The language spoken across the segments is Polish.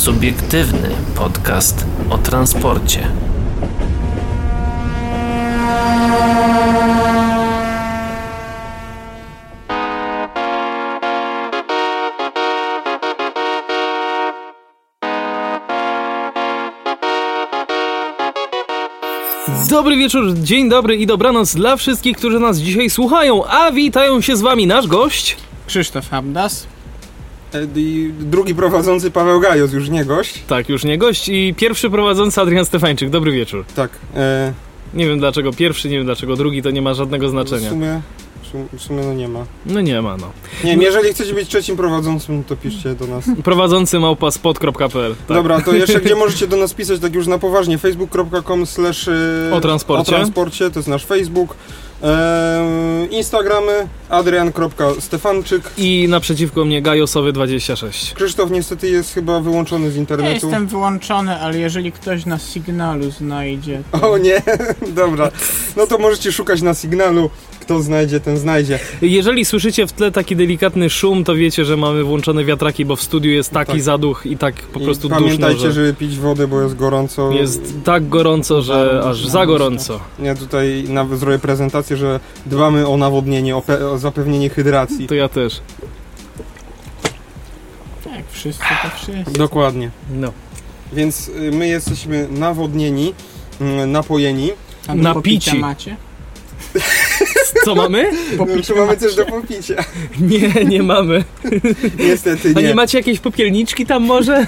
Subiektywny podcast o transporcie. Dobry wieczór, dzień dobry i dobranoc dla wszystkich, którzy nas dzisiaj słuchają, a witają się z wami nasz gość. Krzysztof Abdas. I drugi prowadzący Paweł Gajos, już nie gość. Tak, już nie gość i pierwszy prowadzący Adrian Stefańczyk. Dobry wieczór. Tak. E, Nie wiem dlaczego pierwszy, nie wiem dlaczego drugi, to nie ma żadnego znaczenia. w sumie, w sumie no nie ma. No nie ma, no. Nie wiem, jeżeli chcecie być trzecim prowadzącym, to piszcie do nas. Prowadzący małpa spot.pl. Tak. Dobra, to jeszcze gdzie możecie do nas pisać, tak już na poważnie, facebook.com slash e, O transporcie. o transporcie, to jest nasz Facebook. E, Instagramy adrian.stefanczyk. I naprzeciwko mnie Gajosowy26. Krzysztof niestety jest chyba wyłączony z Ja internetu. jestem wyłączony, ale jeżeli ktoś na sygnalu znajdzie, O nie, dobra. No to możecie szukać na sygnalu. Kto znajdzie, ten znajdzie. Jeżeli słyszycie w tle taki delikatny szum, to wiecie, że mamy włączone wiatraki, bo w studiu jest taki Tak. zaduch i tak po I prostu pamiętajcie, duszno, że żeby pić wodę, bo jest gorąco. jest tak gorąco, że aż za gorąco. Ja tutaj nawet zrobię prezentację, że dbamy o nawodnienie, o, o zapewnienie hydracji. To ja też. tak, wszyscy to wszyscy. Dokładnie. No. Więc y, my jesteśmy nawodnieni, mm, napojeni. A Napici. macie? Co mamy? Popić Czy mamy coś do popicia? Nie, nie mamy. Niestety A nie nie. macie jakiejś popielniczki tam może?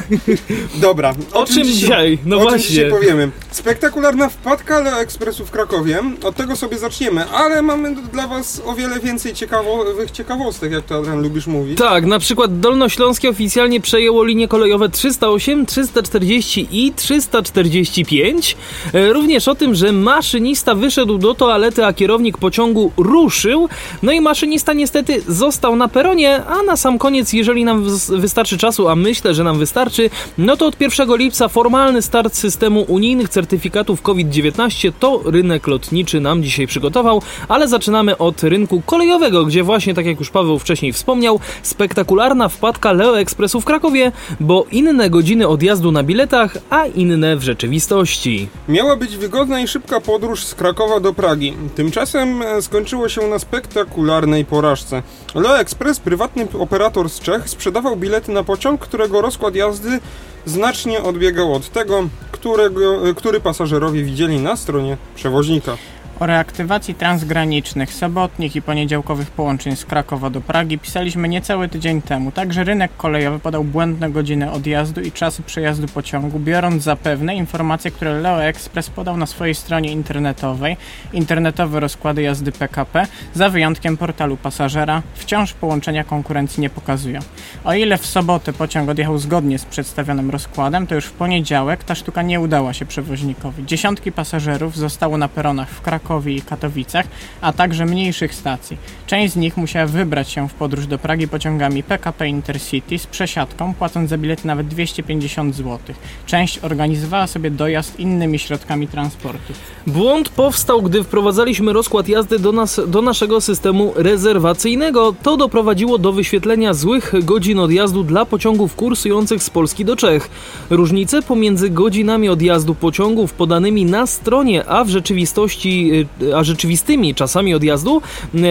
Dobra. O czym dzisiaj? No o czym właśnie. dzisiaj powiemy? Spektakularna wpadka Leo Expressu w Krakowie. Od tego sobie zaczniemy, ale mamy dla was o wiele więcej ciekawowych ciekawostek, jak to Adrian lubisz mówić. Tak, na przykład Dolnośląskie oficjalnie przejęło linie kolejowe 308, 340 i 345. E, Również o tym, że maszynista wyszedł do toalety, a kierownik pociągu ruszył. No i maszynista niestety został na peronie, a na sam koniec, jeżeli nam wys- wystarczy czasu, a myślę, że nam wystarczy, no to od 1 lipca formalny start systemu unijnych certyfikatów COVID-19 to rynek lotniczy nam dzisiaj przygotował, ale zaczynamy od rynku kolejowego, gdzie właśnie, tak jak już Paweł wcześniej wspomniał, spektakularna wpadka Leo Expressu w Krakowie, bo inne godziny odjazdu na biletach, a inne w rzeczywistości. Miała być wygodna i szybka podróż z Krakowa do Pragi. Tymczasem e, skończyło się na spektakularnej porażce. Leo Express, prywatny operator z Czech, sprzedawał bilety na pociąg, którego rozkład jazdy znacznie odbiegał od tego, którego, e, który pasażerowie widzieli na stronie przewoźnika. O reaktywacji transgranicznych, sobotnich i poniedziałkowych połączeń z Krakowa do Pragi pisaliśmy niecały tydzień temu. Także rynek kolejowy podał błędne godziny odjazdu i czasy przejazdu pociągu, biorąc za pewne informacje, które Leo Express podał na swojej stronie internetowej, internetowe rozkłady jazdy PKP, za wyjątkiem portalu pasażera, wciąż połączenia konkurencji nie pokazują. O ile w sobotę pociąg odjechał zgodnie z przedstawionym rozkładem, to już w poniedziałek ta sztuka nie udała się przewoźnikowi. Dziesiątki pasażerów zostało na peronach w Krakowie i Katowicach, a także mniejszych stacji. Część z nich musiała wybrać się w podróż do Pragi pociągami PKP Intercity z przesiadką, płacąc za bilet nawet 250 zł. Część organizowała sobie dojazd innymi środkami transportu. Błąd powstał, gdy wprowadzaliśmy rozkład jazdy do, nas, do naszego systemu rezerwacyjnego. To doprowadziło do wyświetlenia złych godzin odjazdu dla pociągów kursujących z Polski do Czech. Różnice pomiędzy godzinami odjazdu pociągów podanymi na stronie, a w rzeczywistości, y, a rzeczywistymi czasami odjazdu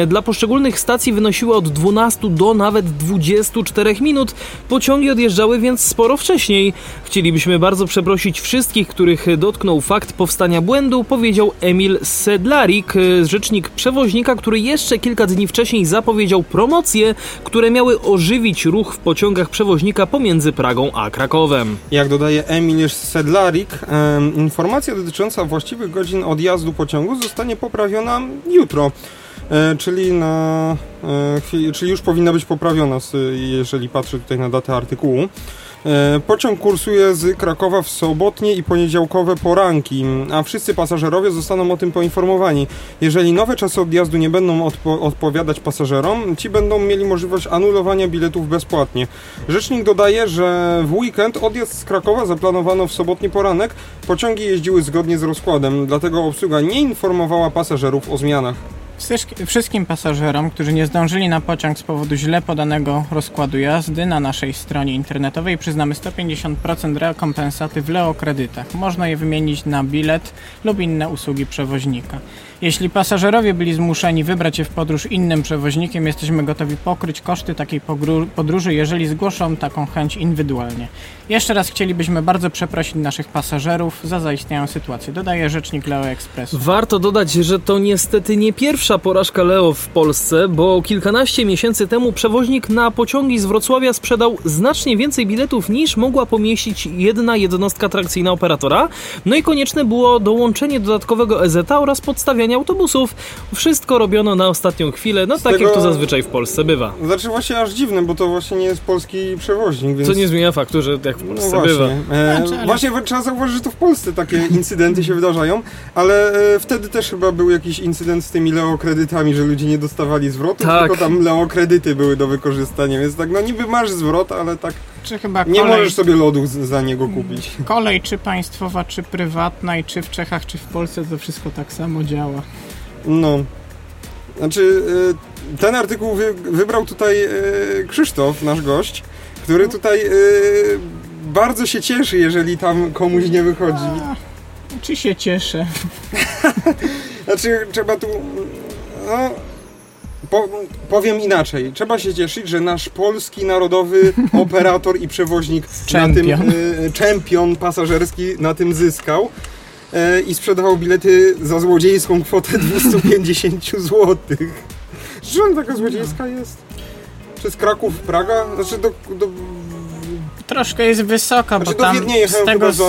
dla poszczególnych stacji wynosiły od 12 do nawet 24 minut. Pociągi odjeżdżały więc sporo wcześniej. Chcielibyśmy bardzo przeprosić wszystkich, których dotknął fakt powstania błędu, powiedział Emil Sedlarik, y, rzecznik przewoźnika, który jeszcze kilka dni wcześniej zapowiedział promocje, które miały ożywić ruch w pociągach przewoźnika pomiędzy Pragą a Krakowem. Jak dodaje Emil Sedlarik, informacja dotycząca właściwych godzin odjazdu pociągu zostanie poprawiona jutro. E, czyli na e, czyli już powinna być poprawiona, jeżeli patrzę tutaj na datę artykułu. E, Pociąg kursuje z Krakowa w sobotnie i poniedziałkowe poranki, a wszyscy pasażerowie zostaną o tym poinformowani. Jeżeli nowe czasy odjazdu nie będą odpo- odpowiadać pasażerom, ci będą mieli możliwość anulowania biletów bezpłatnie. Rzecznik dodaje, że w weekend odjazd z Krakowa zaplanowano w sobotni poranek. Pociągi jeździły zgodnie z rozkładem, dlatego obsługa nie informowała pasażerów o zmianach. Wszystk- Wszystkim pasażerom, którzy nie zdążyli na pociąg z powodu źle podanego rozkładu jazdy, na naszej stronie internetowej przyznamy 150% rekompensaty w Leo kredytach. Można je wymienić na bilet lub inne usługi przewoźnika. Jeśli pasażerowie byli zmuszeni wybrać się w podróż innym przewoźnikiem, jesteśmy gotowi pokryć koszty takiej podróży, jeżeli zgłoszą taką chęć indywidualnie. Jeszcze raz chcielibyśmy bardzo przeprosić naszych pasażerów za zaistniałą sytuację, dodaje rzecznik Leo Expressu. Warto dodać, że to niestety nie pierwsza porażka Leo w Polsce, bo kilkanaście miesięcy temu przewoźnik na pociągi z Wrocławia sprzedał znacznie więcej biletów niż mogła pomieścić jedna jednostka trakcyjna operatora. No i konieczne było dołączenie dodatkowego EZ oraz podstawianie autobusów. Wszystko robiono na ostatnią chwilę, no tak tego- jak to zazwyczaj w Polsce bywa. Znaczy właśnie aż dziwne, bo to właśnie nie jest polski przewoźnik, więc... Co nie zmienia faktu, że jak w No Polsce właśnie. bywa. E, Znaczy, ale- Właśnie trzeba zauważyć, że to w Polsce takie incydenty się wydarzają, ale e, wtedy też chyba był jakiś incydent z tymi leokredytami, że ludzie nie dostawali zwrotu, Tak. tylko tam leokredyty były do wykorzystania, więc tak, no niby masz zwrot, ale tak Czy chyba nie kolej, możesz sobie lodów za niego kupić. kolej czy państwowa, czy prywatna i czy w Czechach, czy w Polsce to wszystko tak samo działa. No. Znaczy, e, ten artykuł wy, wybrał tutaj e, Krzysztof, nasz gość, który tutaj e, bardzo się cieszy, jeżeli tam komuś nie wychodzi. A, czy się cieszę? Znaczy, trzeba tu. No, po, powiem inaczej. Trzeba się cieszyć, że nasz polski narodowy operator i przewoźnik na tym. Czempion. Y, czempion pasażerski na tym zyskał. E, I sprzedawał bilety za złodziejską kwotę 250 zł. Czy on taka złodziejska jest? Przez Kraków, Praga? Znaczy do, do, Troszkę jest wysoka, znaczy bo do tam Wiednia jechałem z tego, za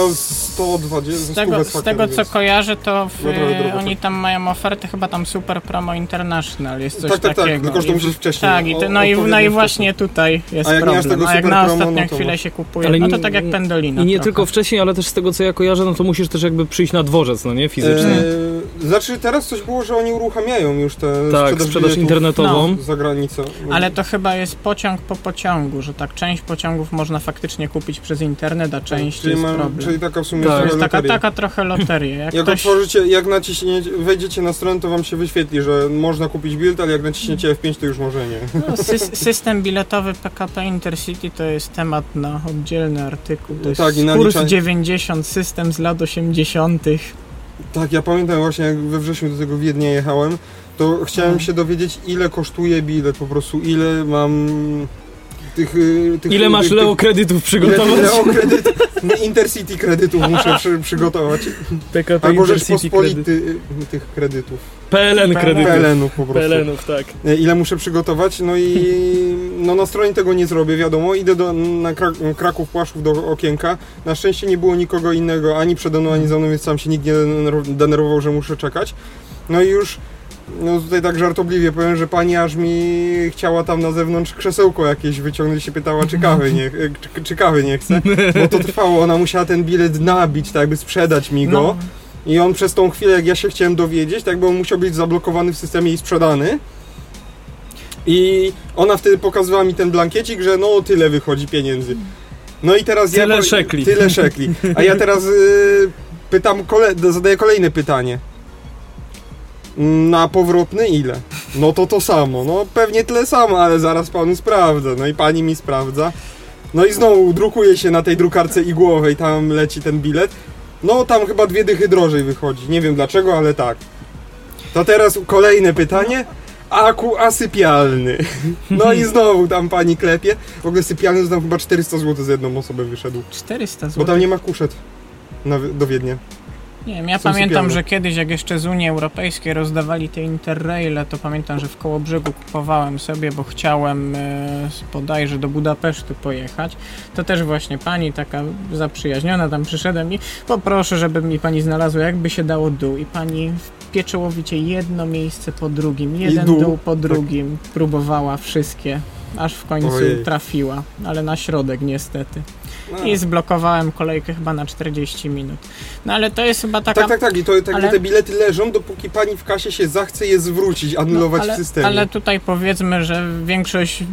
120 z tego, 100 z tego co kojarzę, to w, No oni tak. tam mają oferty chyba tam Super Promo International, jest coś Tak, tak, tak, takiego. tylko że to musisz wcześniej, Tak, i no, i, no i właśnie tutaj jest A jak problem. tego A jak Super na ostatnią no to chwilę masz. się kupuje, Ale no nie- to tak jak Pendolino I nie trochę. tylko wcześniej, ale też z tego co ja kojarzę, no to musisz też jakby przyjść na dworzec, no nie? Fizycznie. Eee, znaczy teraz coś było, że oni uruchamiają już te tak, sprzedaż, sprzedaż internetową. za granicą. Ale to chyba jest pociąg po pociągu, że tak część pociągów można faktycznie kupić przez internet, a część czyli, jest ma, problem. czyli taka w sumie Tak. Jest taka, taka trochę loteria. Jak, Jak ktoś, otworzycie, jak naciśniecie, wejdziecie na stronę, to wam się wyświetli, że można kupić bilet, ale jak naciśniecie F5, to już może nie. no, sys- system biletowy PKP Intercity to jest temat na oddzielny artykuł. To jest Tak, i kurs naliczanie- 90, system z lat 80. Tak, ja pamiętam właśnie, jak we wrześniu do tego Wiednia jechałem, to chciałem się dowiedzieć, ile kosztuje bilet, po prostu ile mam tych... y, tych Ile masz tych, Leo kredytów przygotować? Leo kredyt, Intercity kredytów muszę przy, przygotować. PKP Albo Rzeczpospolity tych kredytów. PLN kredytów. PLN-ów po prostu. PLN-ów, tak. E, Ile muszę przygotować, no i no na stronie tego nie zrobię, wiadomo. Idę do, na Krak Kraków Płaszów do okienka. Na szczęście nie było nikogo innego, ani przede mną, ani za mną, więc sam się nikt nie denerw- denerwował, że muszę czekać. No i już, no tutaj tak żartobliwie powiem, że pani aż mi chciała tam na zewnątrz krzesełko jakieś wyciągnąć i się pytała, czy kawy nie, czy, czy kawy nie chce. Bo to trwało, ona musiała ten bilet nabić, tak jakby sprzedać mi go. No, I on przez tą chwilę, jak ja się chciałem dowiedzieć, tak by on musiał być zablokowany w systemie i sprzedany. I ona wtedy pokazywała mi ten blankiecik, że no tyle wychodzi pieniędzy. No i teraz Tyle ja... szekli. Tyle szekli. A ja teraz y, pytam, kole, zadaję kolejne pytanie. Na powrotny ile? No to to samo. No pewnie tyle samo, ale zaraz panu sprawdzę. No i pani mi sprawdza. No i znowu drukuje się na tej drukarce igłowej, tam leci ten bilet. No tam chyba dwie dychy drożej wychodzi. Nie wiem dlaczego, ale tak. To teraz kolejne pytanie. Aku asypialny. No i znowu tam pani klepie. W ogóle sypialny to tam chyba 400 zł za jedną osobę wyszedł. 400 Bo zł. tam nie ma kuszet na, do Wiednia. Nie wiem, ja pamiętam, sypialne. że kiedyś jak jeszcze z Unii Europejskiej rozdawali te interraile, to pamiętam, że w Kołobrzegu kupowałem sobie, bo chciałem e, bodajże do Budapesztu pojechać. To też właśnie pani taka zaprzyjaźniona, tam przyszedłem i poproszę, żeby mi pani znalazła jakby się dało dół i pani pieczołowicie jedno miejsce po drugim, jeden dół. dół po drugim próbowała wszystkie. aż w końcu Ojej. trafiła, ale na środek niestety. No. I zblokowałem kolejkę chyba na 40 minut. No ale to jest chyba taka... Tak, tak, tak. I to tak, Ale- te bilety leżą, dopóki pani w kasie się zachce je zwrócić, anulować No, ale, w systemie. ale tutaj powiedzmy, że większość,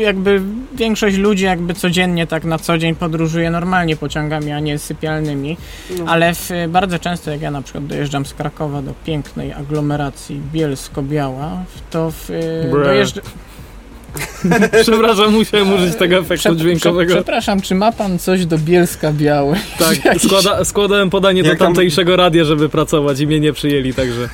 jakby większość ludzi jakby codziennie tak na co dzień podróżuje normalnie pociągami, a nie sypialnymi, No. ale w, bardzo często jak ja na przykład dojeżdżam z Krakowa do pięknej aglomeracji Bielsko-Biała, to w, dojeżdżam... Przepraszam, musiałem użyć tego efektu dźwiękowego. przepraszam, czy ma pan coś do Bielska-Białej? Tak, Jakiś- składa, składałem podanie do tamtejszego radia, żeby pracować i mnie nie przyjęli, także...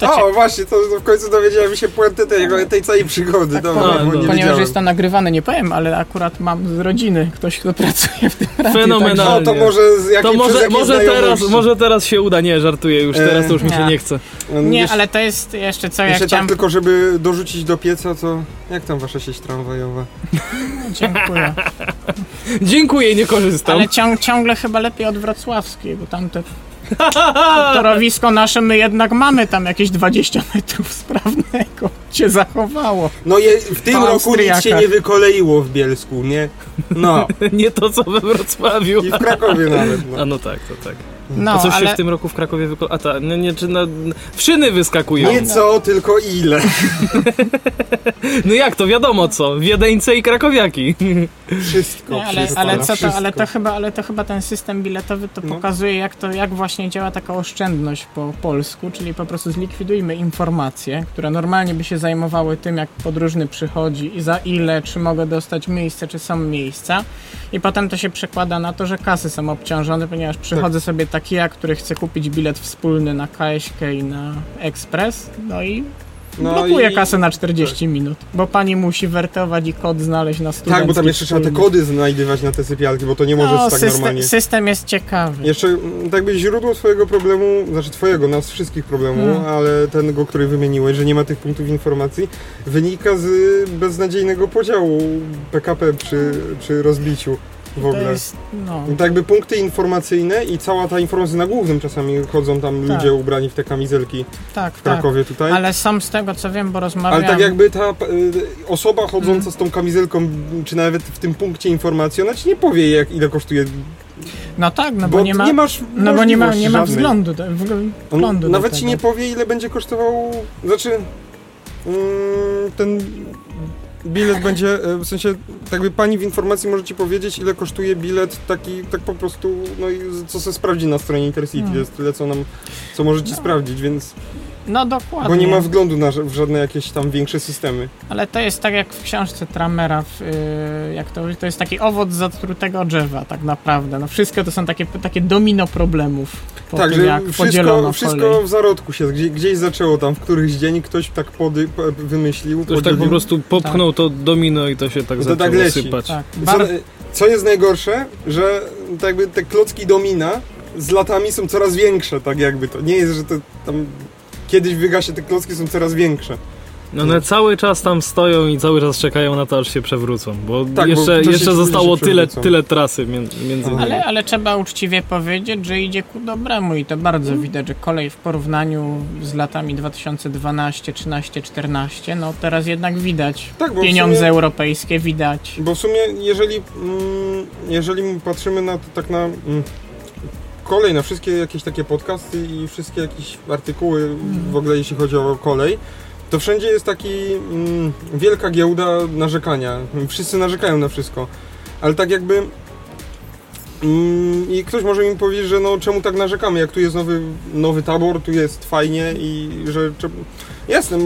O, właśnie, to, to w końcu dowiedziałem się puentę tej, tej całej przygody. Tak, Dobra, bo nie ponieważ wiedziałem. jest to nagrywane, nie powiem, ale akurat mam z rodziny ktoś, kto pracuje w tym radiu. Fenomenalnie. No to może z jakiej, To może, może, teraz, może teraz się uda, nie, żartuję już, E, teraz to już mi się nie. nie chce. Nie, Jeszcze- ale to jest jeszcze co ja Jeszcze chciałem... tak tylko, żeby dorzucić do pieca, to jak tam wasza sieć tramwajowa? Dziękuję. Dziękuję, nie korzystam. Ale ciąg, ciągle chyba lepiej od wrocławskiej, bo tamte torowisko nasze my jednak mamy tam jakieś 20 metrów sprawnego. Cię zachowało. No je, w tym Po roku nic się nie wykoleiło w Bielsku, nie? No, Nie to, co we Wrocławiu. i w Krakowie nawet. A No. no tak, to tak. No, A coś się ale w tym roku w Krakowie wyko... A ta, no nie, czy na... W szyny wyskakują. Nie co, tylko ile. No jak to, wiadomo co. Wiedeńce i krakowiaki. Wszystko, nie, ale, wszystko, ale, co to, wszystko. ale, to chyba, ale to chyba ten system biletowy to No. pokazuje, jak, to, jak właśnie działa taka oszczędność po polsku, czyli po prostu zlikwidujmy informacje, które normalnie by się zajmowały tym, jak podróżny przychodzi i za ile, czy mogę dostać miejsce, czy są miejsca. I potem to się przekłada na to, że kasy są obciążone, ponieważ przychodzę sobie taki ja, który chce kupić bilet wspólny na KSK i na Express, no i No blokuje i- kasę na 40 minut, bo pani musi wertować i kod znaleźć na studencki Tak, bo tam jeszcze trzeba te kody znajdywać na te sypialki, bo to nie możesz no, tak system, normalnie. system jest ciekawy. Jeszcze mm, tak jakby źródło twojego problemu, znaczy twojego, nas wszystkich problemów, Hmm. ale ten, który wymieniłeś, że nie ma tych punktów informacji, wynika z beznadziejnego podziału PKP przy, przy rozbiciu w ogóle. jest, no, Tak jakby punkty informacyjne i cała ta informacja na głównym czasami chodzą tam Tak. ludzie ubrani w te kamizelki tak, w tak. Krakowie tutaj. Ale, Ale sam z tego co wiem, bo rozmawiałem... tak jakby ta y, osoba chodząca Mhm. z tą kamizelką, czy nawet w tym punkcie informacji, ona ci nie powie jak, ile kosztuje, No tak, no bo, bo, nie ma... masz no bo nie ma, nie ma względu, do, On nawet ci nie powie, ile będzie kosztował. Znaczy, mm, ten bilet będzie. e, W sensie, jakby pani w informacji może ci powiedzieć, ile kosztuje bilet taki, tak po prostu, no i co se sprawdzi na stronie Intercity. Hmm. Jest tyle, co nam, co może ci No. sprawdzić, więc. No dokładnie. Bo nie ma wglądu na, w żadne jakieś tam większe systemy. Ale to jest tak jak w książce Tramera, w, y, jak to, to jest taki owoc zatrutego drzewa tak naprawdę. No wszystko to są takie, takie domino problemów po tak, tym że jak wszystko, podzielono wszystko w zarodku się gdzie, gdzieś zaczęło tam w któryś dzień, ktoś tak pody, wymyślił. Ktoś tak po prostu popchnął to domino i to się tak to zaczęło tak leci. sypać. Tak, Co, bar- co jest najgorsze, że tak jakby te klocki domina z latami są coraz większe, tak jakby to. Nie jest, że to tam kiedyś wygasie te klocki są coraz większe. No one cały czas tam stoją i cały czas czekają na to, aż się przewrócą, bo Tak, bo jeszcze, się jeszcze zostało tyle, tyle trasy między, nimi. ale, ale trzeba uczciwie powiedzieć, że idzie ku dobremu i to bardzo Mhm. widać, że kolej w porównaniu z latami 2012, 13, 14, no teraz jednak widać Tak, bo w pieniądze sumie- europejskie, widać. Bo w sumie, jeżeli, mm, jeżeli patrzymy na to tak na mm, kolej, na wszystkie jakieś takie podcasty i wszystkie jakieś artykuły w ogóle jeśli chodzi o kolej, to wszędzie jest taki mm, wielka giełda narzekania. Wszyscy narzekają na wszystko. Ale tak jakby mm, i ktoś może mi powiedzieć, że no czemu tak narzekamy, jak tu jest nowy, nowy tabor, tu jest fajnie i że. Jasne,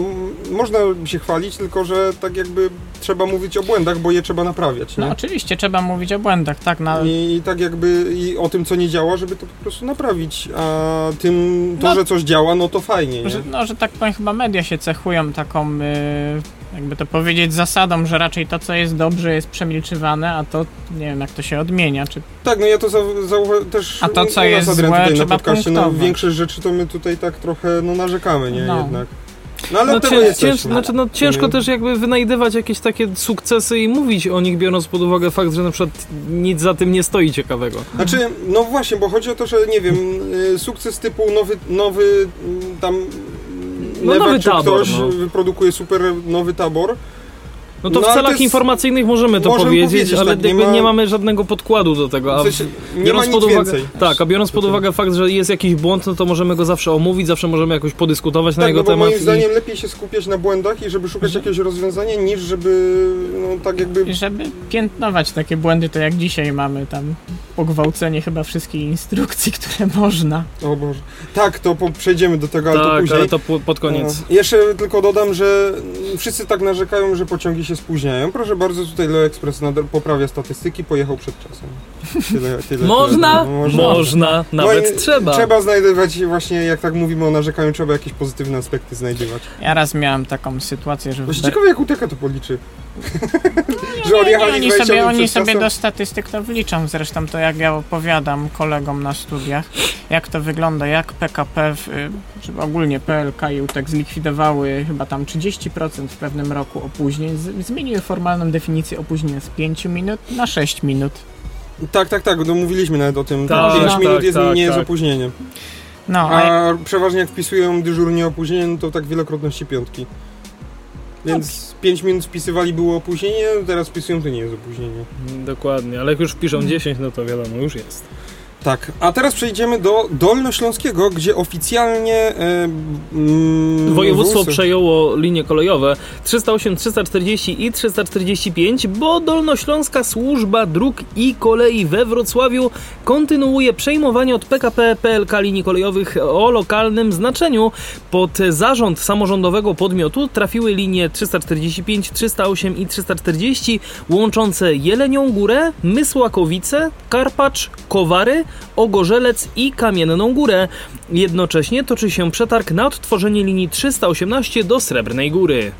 można się chwalić, tylko że tak jakby trzeba mówić o błędach, bo je trzeba naprawiać, nie? No oczywiście trzeba mówić o błędach, tak, na, I, I tak jakby i o tym, co nie działa, żeby to po prostu naprawić. A tym, to, No. że coś działa, no to fajnie, nie? Że, no, że tak powiem, chyba media się cechują taką, y, jakby to powiedzieć, zasadą, że raczej to, co jest dobrze, jest przemilczywane, a to, nie wiem, jak to się odmienia, czy Tak, no ja to zau- zauwa- też A to, co jest złe, tutaj na trzeba podcaście, no większość rzeczy to my tutaj tak trochę, no narzekamy, nie? No. Jednak. No ale No, cię, jesteśmy. cięż, znaczy, no, ciężko Mhm. też jakby wynajdywać jakieś takie sukcesy i mówić o nich, biorąc pod uwagę fakt, że na przykład nic za tym nie stoi ciekawego. Znaczy, no właśnie, bo chodzi o to, że nie wiem, y, sukces typu nowy, nowy mm, tam No, Lewa nowy czy tabor, ktoś no. wyprodukuje super nowy tabor. No to No, w celach to jest- informacyjnych możemy to możemy powiedzieć, powiedzieć, ale tak, nie ma- nie mamy żadnego podkładu do tego. A W sensie, nie ma biorąc nic pod uwagę, więcej. Tak, a biorąc pod uwagę fakt, że jest jakiś błąd, no to możemy go zawsze omówić, zawsze możemy jakoś podyskutować na Tak, jego no bo temat. moim i- zdaniem lepiej się skupiać na błędach i żeby szukać jakiegoś rozwiązania, niż żeby, no tak jakby... I żeby piętnować takie błędy, to jak dzisiaj mamy tam pogwałcenie chyba wszystkich instrukcji, które można. O Boże. Tak, to po, przejdziemy do tego, ale to Tak, później. ale to po- pod koniec. No. Jeszcze tylko dodam, że wszyscy tak narzekają, że pociągi się spóźniają. Proszę bardzo, tutaj Leo Express nadal poprawia statystyki, pojechał przed czasem. Tyle, tyle, Można? tyle. Można, nawet No i trzeba. Trzeba znajdować właśnie, jak tak mówimy o narzekaniu, trzeba jakieś pozytywne aspekty znajdywać. Ja raz miałem taką sytuację, że Właśnie ciekawe, jak UTK to policzy. że Nie, nie, odjechali oni 20 sobie, oni sobie do statystyk to wliczą. Zresztą to jak ja opowiadam kolegom na studiach, jak to wygląda, jak PKP, w, y, czy ogólnie PLK i UTEK zlikwidowały chyba tam 30% w pewnym roku opóźnień. Z, zmieniły formalną definicję opóźnienia z 5 minut na 6 minut. Tak, tak, tak, no mówiliśmy nawet o tym. Tak, 5 tak, minut jest, tak, nie jest tak. opóźnieniem. No, a A przeważnie jak wpisują dyżurnie opóźnienie, no to tak wielokrotności piątki. Więc 5 minut wpisywali było opóźnienie, teraz wpisują to nie jest opóźnienie. Dokładnie, ale jak już wpiszą 10, no to wiadomo, już jest. Tak, a teraz przejdziemy do Dolnośląskiego, gdzie oficjalnie e, mm, Województwo przejęło linie kolejowe 308, 340 i 345, bo Dolnośląska Służba Dróg i Kolei we Wrocławiu kontynuuje przejmowanie od PKP PLK linii kolejowych o lokalnym znaczeniu. Pod zarząd samorządowego podmiotu trafiły linie 345, 308 i 340 łączące Jelenią Górę, Mysłakowice, Karpacz, Kowary, Ogorzelec i Kamienną Górę. Jednocześnie toczy się przetarg na odtworzenie linii 318 do Srebrnej Góry.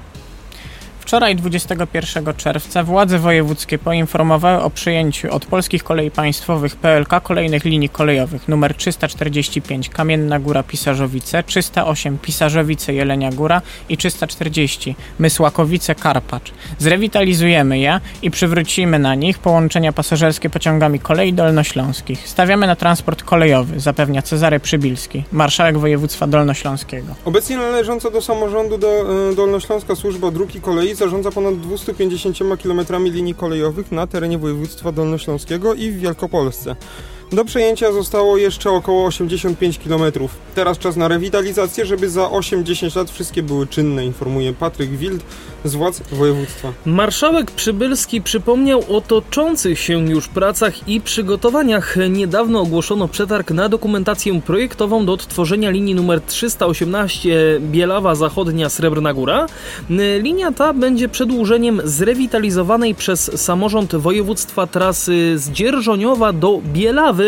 Wczoraj, 21 czerwca, władze wojewódzkie poinformowały o przyjęciu od Polskich Kolei Państwowych PLK kolejnych linii kolejowych nr 345 Kamienna Góra Pisarzowice, 308 Pisarzowice Jelenia Góra i 340 Mysłakowice Karpacz. Zrewitalizujemy je i przywrócimy na nich połączenia pasażerskie pociągami kolei dolnośląskich. Stawiamy na transport kolejowy, zapewnia Cezary Przybilski, marszałek województwa dolnośląskiego. Obecnie należąca do samorządu do, e, Dolnośląska Służba Dróg i Kolei zarządza ponad 250 km linii kolejowych na terenie województwa dolnośląskiego i w Wielkopolsce. Do przejęcia zostało jeszcze około 85 km. Teraz czas na rewitalizację, żeby za 8-10 lat wszystkie były czynne, informuje Patryk Wild z władz województwa. Marszałek Przybylski przypomniał o toczących się już pracach i przygotowaniach. Niedawno ogłoszono przetarg na dokumentację projektową do odtworzenia linii numer 318 Bielawa Zachodnia Srebrna Góra. Linia ta będzie przedłużeniem zrewitalizowanej przez samorząd województwa trasy z Dzierżoniowa do Bielawy,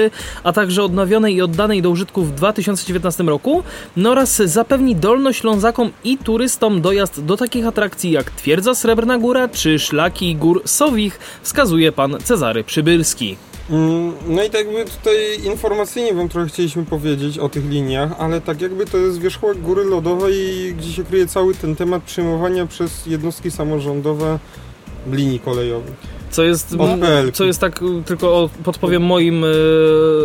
a także odnowionej i oddanej do użytku w 2019 roku no oraz zapewni Dolnoślązakom i turystom dojazd do takich atrakcji jak Twierdza Srebrna Góra czy szlaki gór Sowich, wskazuje pan Cezary Przybylski. Mm, No i tak jakby tutaj informacyjnie wam trochę chcieliśmy powiedzieć o tych liniach, ale tak jakby to jest wierzchołek góry lodowej, gdzie się kryje cały ten temat przyjmowania przez jednostki samorządowe linii kolejowych. Co jest, co jest tak, y, tylko podpowiem moim y,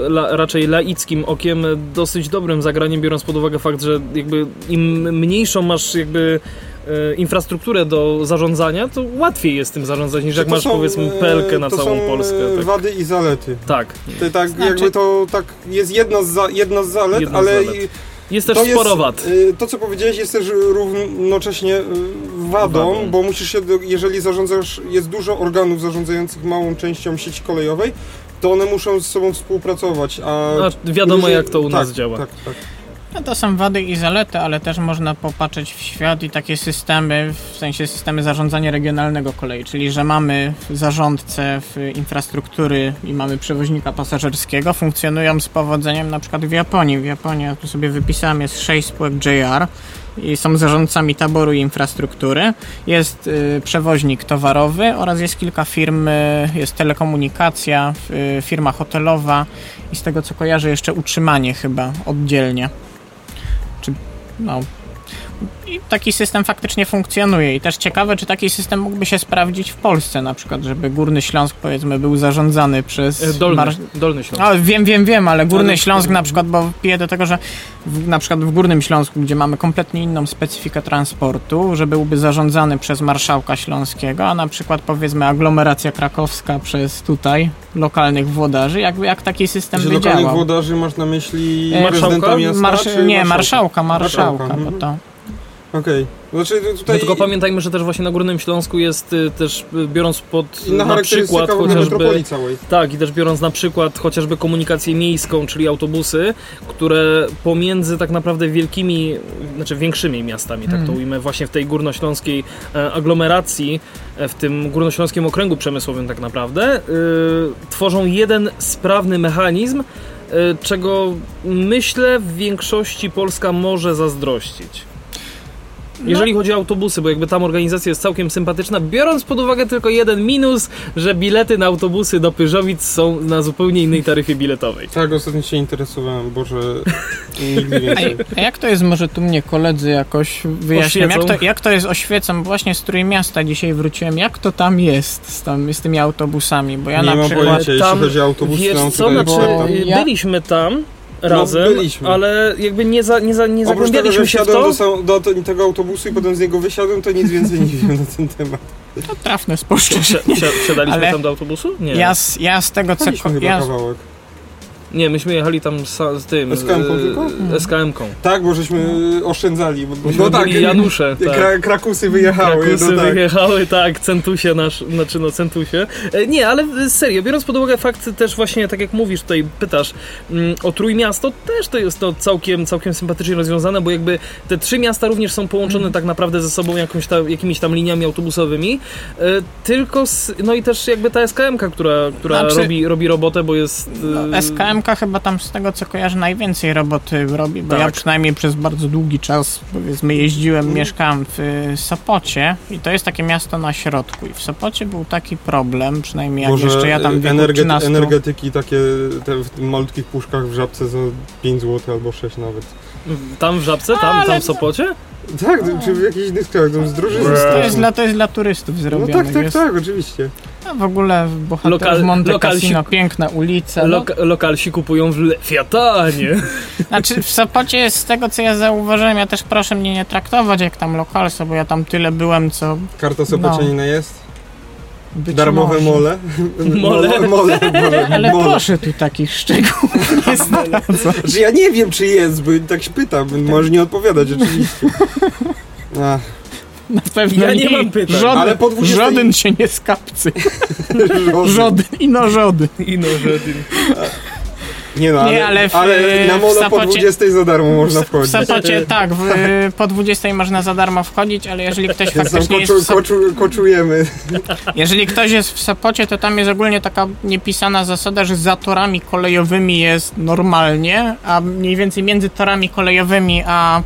la, raczej laickim okiem, y, dosyć dobrym zagraniem, biorąc pod uwagę fakt, że jakby im mniejszą masz jakby infrastrukturę do zarządzania, to łatwiej jest tym zarządzać niż jak masz są, powiedzmy e, pelkę na to całą są, Polskę. e, Tak. wady i zalety. tak. To, tak Znaczy- jakby to tak jest jedna z, za, jedna z zalet, Jedna z ale zalet. Jest też to sporo wad. y, To co powiedziałeś jest też równocześnie y, wadą, Wadą. bo musisz się, jeżeli zarządzasz, jest dużo organów zarządzających małą częścią sieci kolejowej, to one muszą ze sobą współpracować, a... A wiadomo jak to u nas tak, działa. Tak, tak. No to są wady i zalety, ale też można popatrzeć w świat i takie systemy, w sensie systemy zarządzania regionalnego kolei, czyli że mamy zarządcę w infrastruktury i mamy przewoźnika pasażerskiego, funkcjonują z powodzeniem na przykład w Japonii. W Japonii, ja tu sobie wypisałem, jest sześć spółek JR i są zarządcami taboru i infrastruktury. Jest y, przewoźnik towarowy oraz jest kilka firm, y, jest telekomunikacja, y, firma hotelowa i z tego co kojarzę jeszcze utrzymanie chyba oddzielnie. Czy no. I taki system faktycznie funkcjonuje. I też ciekawe, czy taki system mógłby się sprawdzić w Polsce na przykład, żeby Górny Śląsk powiedzmy był zarządzany przez... E, Dolny, Mar- Dolny Śląsk. a, wiem, wiem, wiem, ale Górny Ale- Śląsk na przykład, bo piję do tego, że w, na przykład w Górnym Śląsku, gdzie mamy kompletnie inną specyfikę transportu, że byłby zarządzany przez Marszałka Śląskiego, a na przykład powiedzmy aglomeracja krakowska przez tutaj lokalnych włodarzy, jakby jak taki system Że by lokalnych działał. włodarzy masz na myśli E, prezydenta miasta, Marsz- nie, marszałka? marszałka, marszałka, Marszałka, bo mhm. to... Okej. Znaczy No tutaj tylko pamiętajmy, że też właśnie na Górnym Śląsku jest y, też y, biorąc pod inna na przykład chociażby tak i też biorąc na przykład chociażby komunikację miejską, czyli autobusy, które pomiędzy tak naprawdę wielkimi, znaczy większymi miastami, tak to Mhm. ujmę, właśnie w tej górnośląskiej e, aglomeracji, e, w tym górnośląskim okręgu przemysłowym tak naprawdę, y, tworzą jeden sprawny mechanizm, czego myślę w większości Polska może zazdrościć. Jeżeli chodzi o autobusy, bo jakby tam organizacja jest całkiem sympatyczna, biorąc pod uwagę tylko jeden minus, że bilety na autobusy do Pyżowic są na zupełnie innej taryfie biletowej. Tak, ostatnio się interesowałem, Boże, nigdy A, więcej. a jak to jest, może tu mnie koledzy jakoś wyjaśnią, jak to, jak to jest oświecą, właśnie z Trójmiasta dzisiaj wróciłem, jak to tam jest z, tam, z tymi autobusami, bo ja nie na mam przykład... pojęcia, jeśli tam- chodzi o autobusy, Wiesz mam co, tutaj znaczy byliśmy tam razem, byliśmy. ale jakby nie, za, nie, za, nie Oprócz tego, zagłębialiśmy się w to. do, sam- do, te- tego autobusu i potem z niego wysiadłem, to nic więcej nie wiem na ten temat. To trafne spostrzeżenie. wsi- Wsiadaliśmy Ale- tam do autobusu? Nie. Ja z, ja z tego co... Ja, kawałek. Nie, myśmy jechali tam z, z tym. SKM-ką y, tylko? SKM-ką. Tak, bo żeśmy oszczędzali. Bo, Myśmy no tak, Janusze. Tak. Kra Krakusy wyjechały. Krakusy no tak. wyjechały, tak, Centusie nasz, znaczy no Centusie. E, Nie, ale e, serio, biorąc pod uwagę fakt też właśnie, tak jak mówisz tutaj, pytasz mm, o Trójmiasto, też to jest to całkiem, całkiem sympatycznie rozwiązane, bo jakby te trzy miasta również są połączone tak naprawdę ze sobą jakąś tam, jakimiś tam liniami autobusowymi, e, tylko, z, no i też jakby ta SKM-ka, która, która Znaczy- robi, robi robotę, bo jest... e, no, Chyba tam z tego co kojarzę najwięcej roboty robi, bo Tak. ja przynajmniej przez bardzo długi czas powiedzmy jeździłem, mieszkałem w y, Sopocie i to jest takie miasto na środku i w Sopocie był taki problem, przynajmniej jak Może jeszcze ja tam wieku energe 13 energetyki takie te w malutkich puszkach w żabce za 5 zł albo 6 nawet. Tam w Żabce, tam, Ale- tam w Sopocie? Tak, czy w jakichś innych tam z drużyny. To jest, dla, to jest dla turystów No zrobione. tak, tak, jest, tak, oczywiście. A w ogóle bohater Lokal- w Monte lokalsi- Cassino, piękna ulica. No, Lok lokalsi kupują w Lewiatanie. Znaczy w Sopocie jest z tego co ja zauważyłem, ja też proszę mnie nie traktować jak tam lokalso, bo ja tam tyle byłem, co Karta Sopocianina jest. być Darmowe może. mole. Mole. mole, Boże, Ale mole. proszę tu takich szczegółów nie znalazłem. Znaczy ja nie wiem czy jest, bo tak się pytam, może nie odpowiadać oczywiście. Ach, Na pewno Ja nie mam pytań. Żaden, Ale po 20 żaden się nie skapcy. żody. Żaden i no żaden. I no, ty... Nie no, ale, Nie, ale ale, w- na w molo po Sopocie- 20 za darmo można W wchodzić. Sopocie tak, w, po 20 można za darmo wchodzić, ale jeżeli ktoś Więc faktycznie jest koczu, w Sop- koczu, koczujemy. Jeżeli ktoś jest w Sopocie, to tam jest ogólnie taka niepisana zasada, że za torami kolejowymi jest normalnie, a mniej więcej między torami kolejowymi a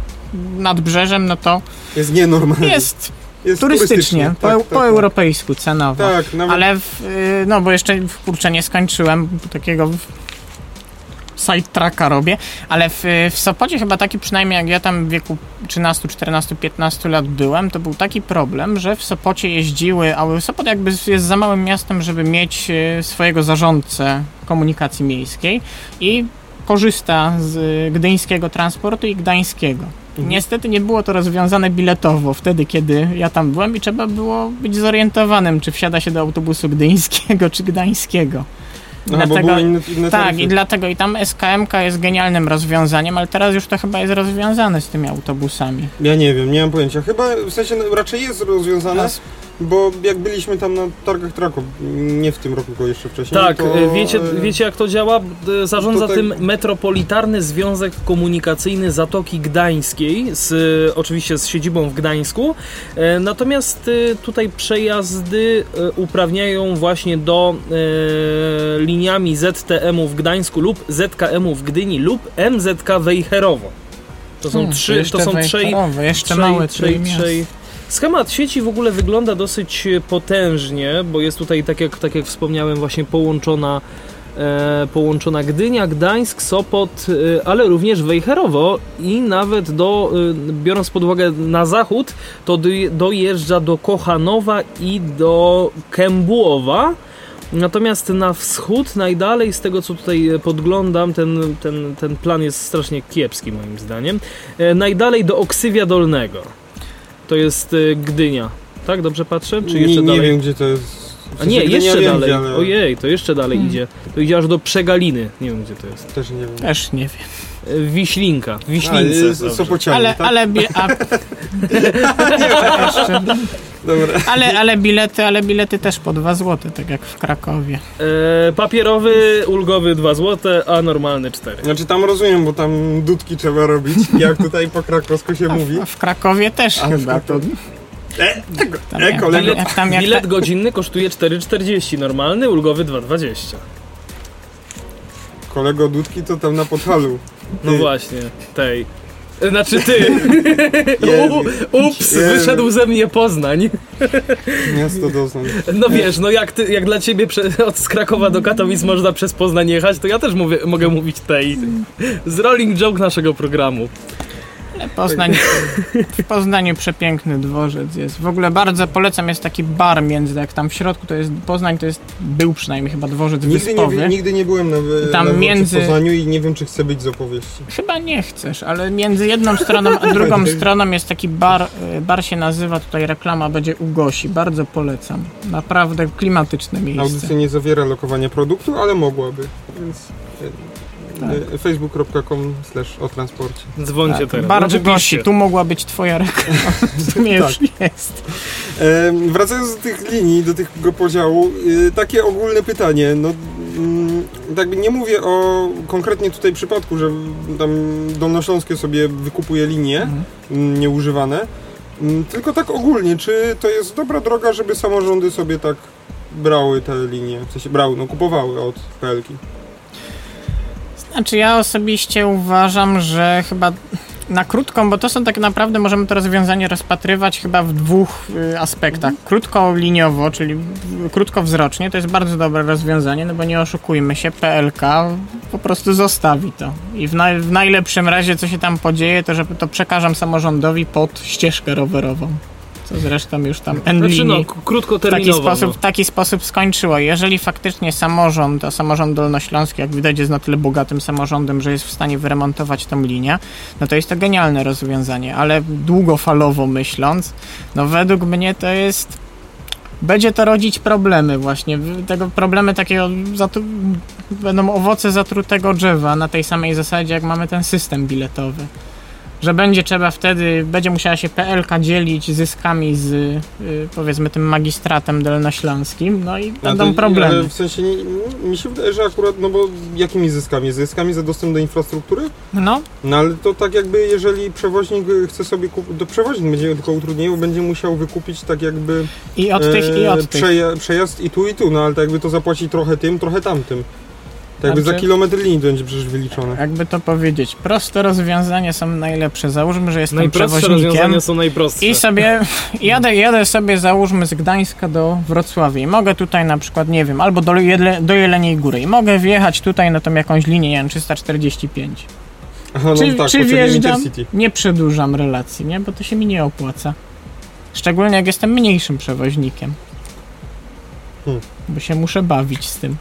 nadbrzeżem, no to Jest nienormalnie. jest Jest turystycznie, po, Tak, tak, po tak. europejsku cenowo. Tak, nawet Ale w, y, no bo jeszcze w- kurczę nie skończyłem bo takiego w- sidetracka robię, ale w, w Sopocie chyba taki przynajmniej jak ja tam w wieku 13, 14, 15 lat byłem, to był taki problem, że w Sopocie jeździły, a Sopot jakby jest za małym miastem, żeby mieć y, swojego zarządcę komunikacji miejskiej i korzysta z y, gdyńskiego transportu i gdańskiego. Niestety nie było to rozwiązane biletowo wtedy, kiedy ja tam byłem i trzeba było być zorientowanym, czy wsiada się do autobusu gdyńskiego czy gdańskiego. Bo były inne, inne tak, i dlatego i tam SKMK jest genialnym rozwiązaniem, ale teraz już to chyba jest rozwiązane z tymi autobusami. Ja nie wiem, nie mam pojęcia. Chyba w sensie no, raczej jest rozwiązane, Teraz- bo jak byliśmy tam na targach Traków, nie w tym roku, tylko jeszcze wcześniej. Tak, to, e, wiecie, e, wiecie jak to działa? Zarządza to tak- tym Metropolitarny Związek Komunikacyjny Zatoki Gdańskiej, z, e, oczywiście z siedzibą w Gdańsku. E, Natomiast e, tutaj przejazdy e, uprawniają właśnie do e, liniami ZTM-u w Gdańsku lub ZKM-u w Gdyni lub MZK Wejherowo. To są Hmm, trzy, to są trzej, jeszcze trzej- małe trzej- trzej- Schemat sieci w ogóle wygląda dosyć e, potężnie, bo jest tutaj, tak jak, tak jak wspomniałem, właśnie połączona e, połączona Gdynia, Gdańsk, Sopot, e, ale również Wejherowo i nawet do, e, biorąc pod uwagę na zachód, to doje- dojeżdża do Kochanowa i do Kębuowa. Natomiast na wschód, najdalej, z tego co tutaj e, podglądam, ten, ten, ten plan jest strasznie kiepski moim zdaniem. E, najdalej do Oksywia Dolnego. To jest e, Gdynia. Tak, dobrze patrzę? Czy jeszcze nie, dalej? nie wiem gdzie to jest. W A nie, sensie Gdynia jeszcze wiem, dalej. ale Ojej, to jeszcze dalej Hmm. idzie. To idzie aż do Przegaliny. Nie wiem gdzie to jest. Też nie wiem. Też nie wiem. Wiślinka. A, Wiślince. Sopocianie, Ale, tak? ale, bi- a, Dobra. ale, ale bilety, ale bilety też po 2 zł, tak jak w Krakowie. E, papierowy, ulgowy 2 zł, a normalny 4. Znaczy tam rozumiem, bo tam dudki trzeba robić, jak tutaj po krakowsku się mówi. A w Krakowie też A, chyba. To. E, tam, e, jak, kolego. jak, tam, jak, Bilet godzinny kosztuje 4,40, normalny, ulgowy 2,20. kolego dudki to tam na podhalu. No właśnie, tej. Znaczy ty. U, ups, wyszedł ze mnie Poznań. Miasto Doznań. No wiesz, no jak, ty, jak dla ciebie prze, od z Krakowa do Katowic można przez Poznań jechać, to ja też mówię, mogę mówić tej. Z rolling joke naszego programu. Poznań, w Poznaniu przepiękny dworzec jest. W ogóle bardzo polecam, jest taki bar między, jak tam w środku to jest, Poznań to jest, był przynajmniej chyba dworzec Nigdy nie, wyspowy. wie- nigdy nie byłem na, Tam na między- między... Poznaniu i nie wiem, czy chcę być z opowieści. Chyba nie chcesz, ale między jedną stroną a drugą stroną jest taki bar, y, bar się nazywa, tutaj reklama będzie u Gosi, bardzo polecam. Naprawdę klimatyczne miejsce. Audycja nie zawiera lokowania produktu, ale mogłaby. Więc Tak. e, facebook.com slash o transporcie. Dzwońcie Tak, teraz. Bar Znaczy, piszcie. tu mogła być twoja reklama, w sumie już jest. E, wracając do tych linii, do tego podziału, e, takie ogólne pytanie. No, tak by nie mówię o konkretnie tutaj przypadku, że tam Dolnośląskie sobie wykupuje linie Mhm. mm, nieużywane, mm, tylko tak ogólnie, czy to jest dobra droga, żeby samorządy sobie tak brały te linie, w sensie brały, no kupowały od PLK. Znaczy ja osobiście uważam, że chyba na krótką, bo to są tak naprawdę, możemy to rozwiązanie rozpatrywać chyba w dwóch y, aspektach. Krótkoliniowo, czyli krótkowzrocznie, to jest bardzo dobre rozwiązanie, no bo nie oszukujmy się, PLK po prostu zostawi to. I w, naj, w najlepszym razie, co się tam podzieje, to że to przekażam samorządowi pod ścieżkę rowerową. Co zresztą już tam Znaczy Enlini no, k- w taki, krótkoterminowo. sposób, no. w taki sposób skończyło. Jeżeli faktycznie samorząd, a samorząd dolnośląski, jak widać, jest na tyle bogatym samorządem, że jest w stanie wyremontować tą linię, no to jest to genialne rozwiązanie, ale długofalowo myśląc, no według mnie to jest. Będzie to rodzić problemy właśnie. Tego problemy takiego. Będą owoce zatrutego drzewa na tej samej zasadzie, jak mamy ten system biletowy. Że będzie trzeba wtedy, będzie musiała się PLK dzielić zyskami z y, powiedzmy tym magistratem dolnośląskim, no i będą Ale- problemy. Ale w sensie, nie, mi się wydaje, że akurat, no bo jakimi zyskami? Zyskami za dostęp do infrastruktury? No, No ale to tak jakby, jeżeli przewoźnik chce sobie kupić, to przewoźnik będzie tylko utrudniał, będzie musiał wykupić tak jakby i od tych, i e, od tych. przeja- przejazd i tu i tu, no ale tak jakby to zapłaci trochę tym, trochę tamtym. Tak jakby Znaczy- za kilometr linii to będzie przecież wyliczone. Jakby to powiedzieć, proste rozwiązania są najlepsze. Załóżmy, że jestem Najprostsze przewoźnikiem rozwiązania są najprostsze. i sobie jadę, jadę sobie załóżmy z Gdańska do Wrocławia i mogę tutaj na przykład, nie wiem, albo do, Jedle, do Jeleniej Góry i mogę wjechać tutaj na tą jakąś linię, nie wiem, 345. Aha, no czy tak, czy wjeżdżam? Nie przedłużam relacji, nie? Bo to się mi nie opłaca. Szczególnie jak jestem mniejszym przewoźnikiem. Hmm. Bo się muszę bawić z tym.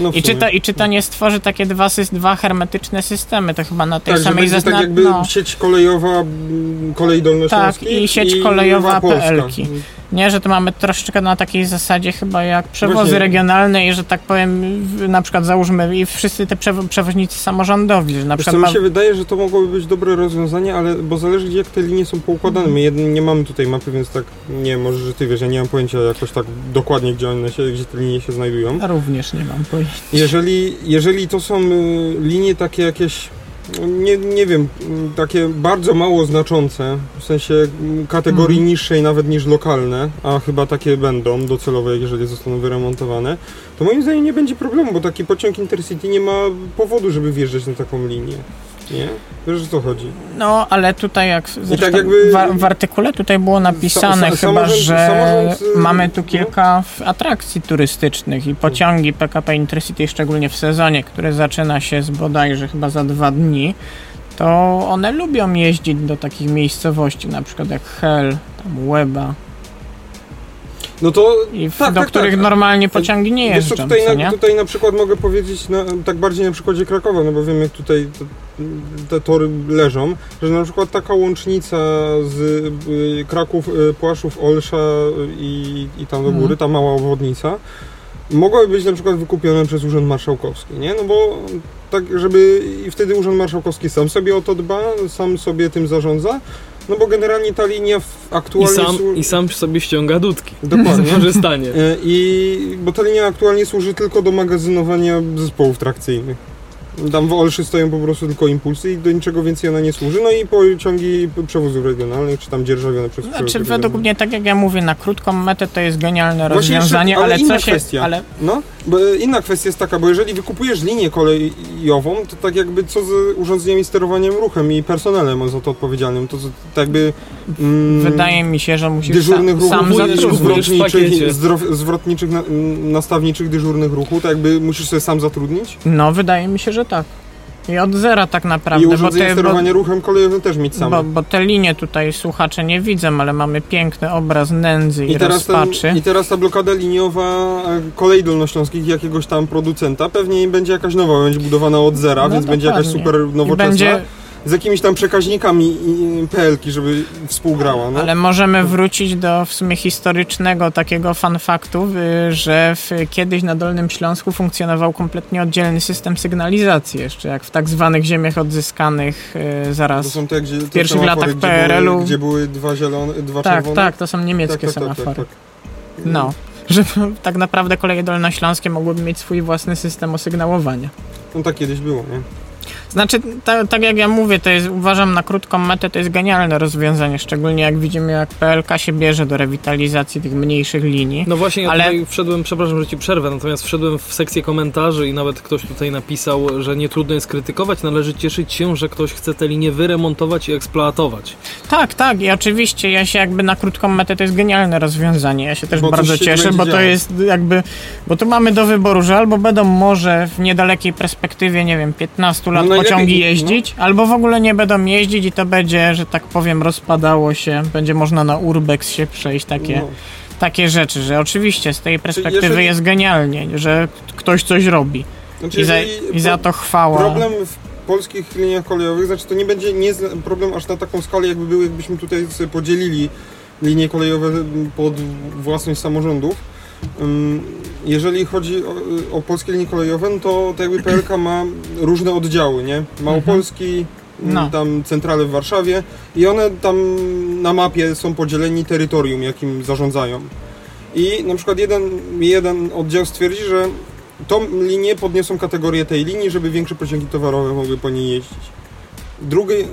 No I czy, sumie. to, I czy to nie stworzy takie dwa, dwa hermetyczne systemy? To chyba na tej tak, samej będzie tak jakby no. sieć kolejowa, mm, kolej dolnośląskiej Tak, i sieć kolejowa Polska. Nie, że to mamy troszeczkę na takiej zasadzie chyba jak przewozy Właśnie. regionalne i że tak powiem, na przykład załóżmy i wszyscy te przewo- przewoźnicy samorządowi, że na Wiesz przykład co, ma... mi się wydaje, że to mogłoby być dobre rozwiązanie, ale bo zależy gdzie jak te linie są poukładane. My nie mamy tutaj mapy, więc tak nie może że ty wiesz, ja nie mam pojęcia jakoś tak dokładnie gdzie one się, gdzie te linie się znajdują. Również nie mam pojęcia. Jeżeli, jeżeli to są y, linie takie jakieś, nie, nie wiem, takie bardzo mało znaczące, w sensie kategorii Mhm. niższej nawet niż lokalne, a chyba takie będą docelowe, jeżeli zostaną wyremontowane, to moim zdaniem nie będzie problemu, bo taki pociąg Intercity nie ma powodu, żeby wjeżdżać na taką linię. Nie? Wiesz o co chodzi? No, ale tutaj jak zresztą tak jakby- w, w artykule tutaj było napisane sa- chyba, samorząd- że samorząd, y, mamy tu no. kilka w- atrakcji turystycznych i pociągi PKP Intercity, szczególnie w sezonie, który zaczyna się z bodajże chyba za dwa dni, to one lubią jeździć do takich miejscowości, na przykład jak Hel, tam Łeba, No to i w, Tak, do tak, których tak. normalnie pociągi nie Wiesz co, jeżdżą, tutaj, co na, nie? tutaj na przykład mogę powiedzieć na, tak bardziej na przykładzie Krakowa, no bo wiem jak tutaj te, te tory leżą, że na przykład taka łącznica z y, Kraków, y, Płaszów, Olsza i, i tam do Mhm. góry, ta mała obwodnica, mogłaby być na przykład wykupiona przez Urząd Marszałkowski, nie? No bo tak, żeby i wtedy Urząd Marszałkowski sam sobie o to dba, sam sobie tym zarządza, no bo generalnie ta linia w- I aktualnie... sam, słu- I sam sobie ściąga dudki. Dokładnie. Korzystanie. E, I bo ta linia aktualnie służy tylko do magazynowania zespołów trakcyjnych. Tam w Olszy stoją po prostu tylko impulsy i do niczego więcej ona nie służy. No i pociągi przewozów regionalnych, czy tam dzierżawione przez Znaczy, przewozy według regionalne. mnie, tak jak ja mówię, na krótką metę to jest genialne Właśnie rozwiązanie, jeszcze- ale ale inna co się... kwestia. Ale No, bo inna kwestia jest taka, bo jeżeli wykupujesz linię kolejową, to tak jakby co z urządzeniami sterowaniem ruchem i personelem za to odpowiedzialnym, to, co- tak jakby... Mm, wydaje mi się, że musisz dyżurnych sa, sam ruchów i zatrudnić. zwrotniczych, zwrotniczych nastawniczych dyżurnych ruchu, tak jakby musisz sobie sam zatrudnić. No, wydaje mi się, że tak. I od zera tak I naprawdę, bo urządzenie te, bo, sterowania ruchem kolejowym też mieć same. bo, bo te linie tutaj słuchacze nie widzą, ale mamy piękny obraz nędzy i, I teraz, rozpaczy. ten, I teraz ta blokada liniowa e, kolei dolnośląskich jakiegoś tam producenta pewnie będzie jakaś nowa, będzie budowana od zera, No więc będzie jakaś super I nowoczesna. będzie, Z jakimiś tam przekaźnikami PL-ki, żeby współgrała. No. ale możemy wrócić do w sumie historycznego takiego fun faktu, y, że w, kiedyś na Dolnym Śląsku funkcjonował kompletnie oddzielny system sygnalizacji jeszcze, jak w tak zwanych ziemiach odzyskanych y, To zaraz. są te, gdzie, te pierwszych semafory, latach gdzie PRL-u. Były, gdzie były dwa zielone, dwa Tak, czerwone. tak, to są niemieckie tak, tak, tak, semafory. tak, tak. No, że tak naprawdę koleje dolnośląskie mogłyby mieć swój własny system osygnałowania. No tak kiedyś było, nie? Znaczy, ta, tak jak ja mówię, to jest, uważam na krótką metę, to jest genialne rozwiązanie, szczególnie jak widzimy, jak PLK się bierze do rewitalizacji tych mniejszych linii. No właśnie, ja Ale- tutaj wszedłem, przepraszam, że ci przerwę, natomiast wszedłem w sekcję komentarzy i nawet ktoś tutaj napisał, że nie trudno jest krytykować, należy cieszyć się, że ktoś chce tę linię wyremontować i eksploatować. Tak, tak, i oczywiście ja się jakby na krótką metę to jest genialne rozwiązanie. Ja się też Bo bardzo się cieszę, bo to działo. jest jakby, bo tu mamy do wyboru, że albo będą może w niedalekiej perspektywie, nie wiem, 15 lat No pociągi no. jeździć, albo w ogóle nie będą jeździć i to będzie, że tak powiem, rozpadało się, będzie można na urbex się przejść, takie, No. takie rzeczy, że oczywiście z tej perspektywy jeżeli- jest genialnie, że ktoś coś robi Znaczy, i za, i za to chwała. Problem w polskich liniach kolejowych, znaczy to nie będzie nie problem aż na taką skalę, jakby był, jakbyśmy tutaj sobie podzielili linie kolejowe pod własność samorządów. Jeżeli chodzi o, o polskie linie kolejowe, no to, to jakby PLK ma różne oddziały, nie? Małopolski, No. tam centrale w Warszawie i one tam na mapie są podzieleni terytorium, jakim zarządzają. I na przykład jeden, jeden oddział stwierdzi, że tą linię podniosą kategorię tej linii, żeby większe pociągi towarowe mogły po niej jeździć. Drugi, y,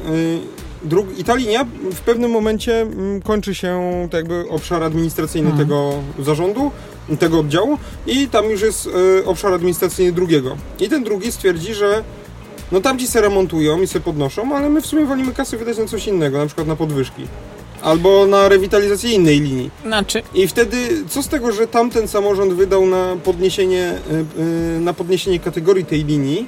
drugi, I ta linia w pewnym momencie mm, kończy się tak jakby obszar administracyjny Mhm. tego zarządu, tego oddziału i tam już jest y, obszar administracyjny drugiego. I ten drugi stwierdzi, że no tamci se remontują i se podnoszą, ale my w sumie wolimy kasy wydać na coś innego, na przykład na podwyżki. Albo na rewitalizację innej linii. Znaczy, I wtedy, co z tego, że tamten samorząd wydał na podniesienie, y, y, na podniesienie kategorii tej linii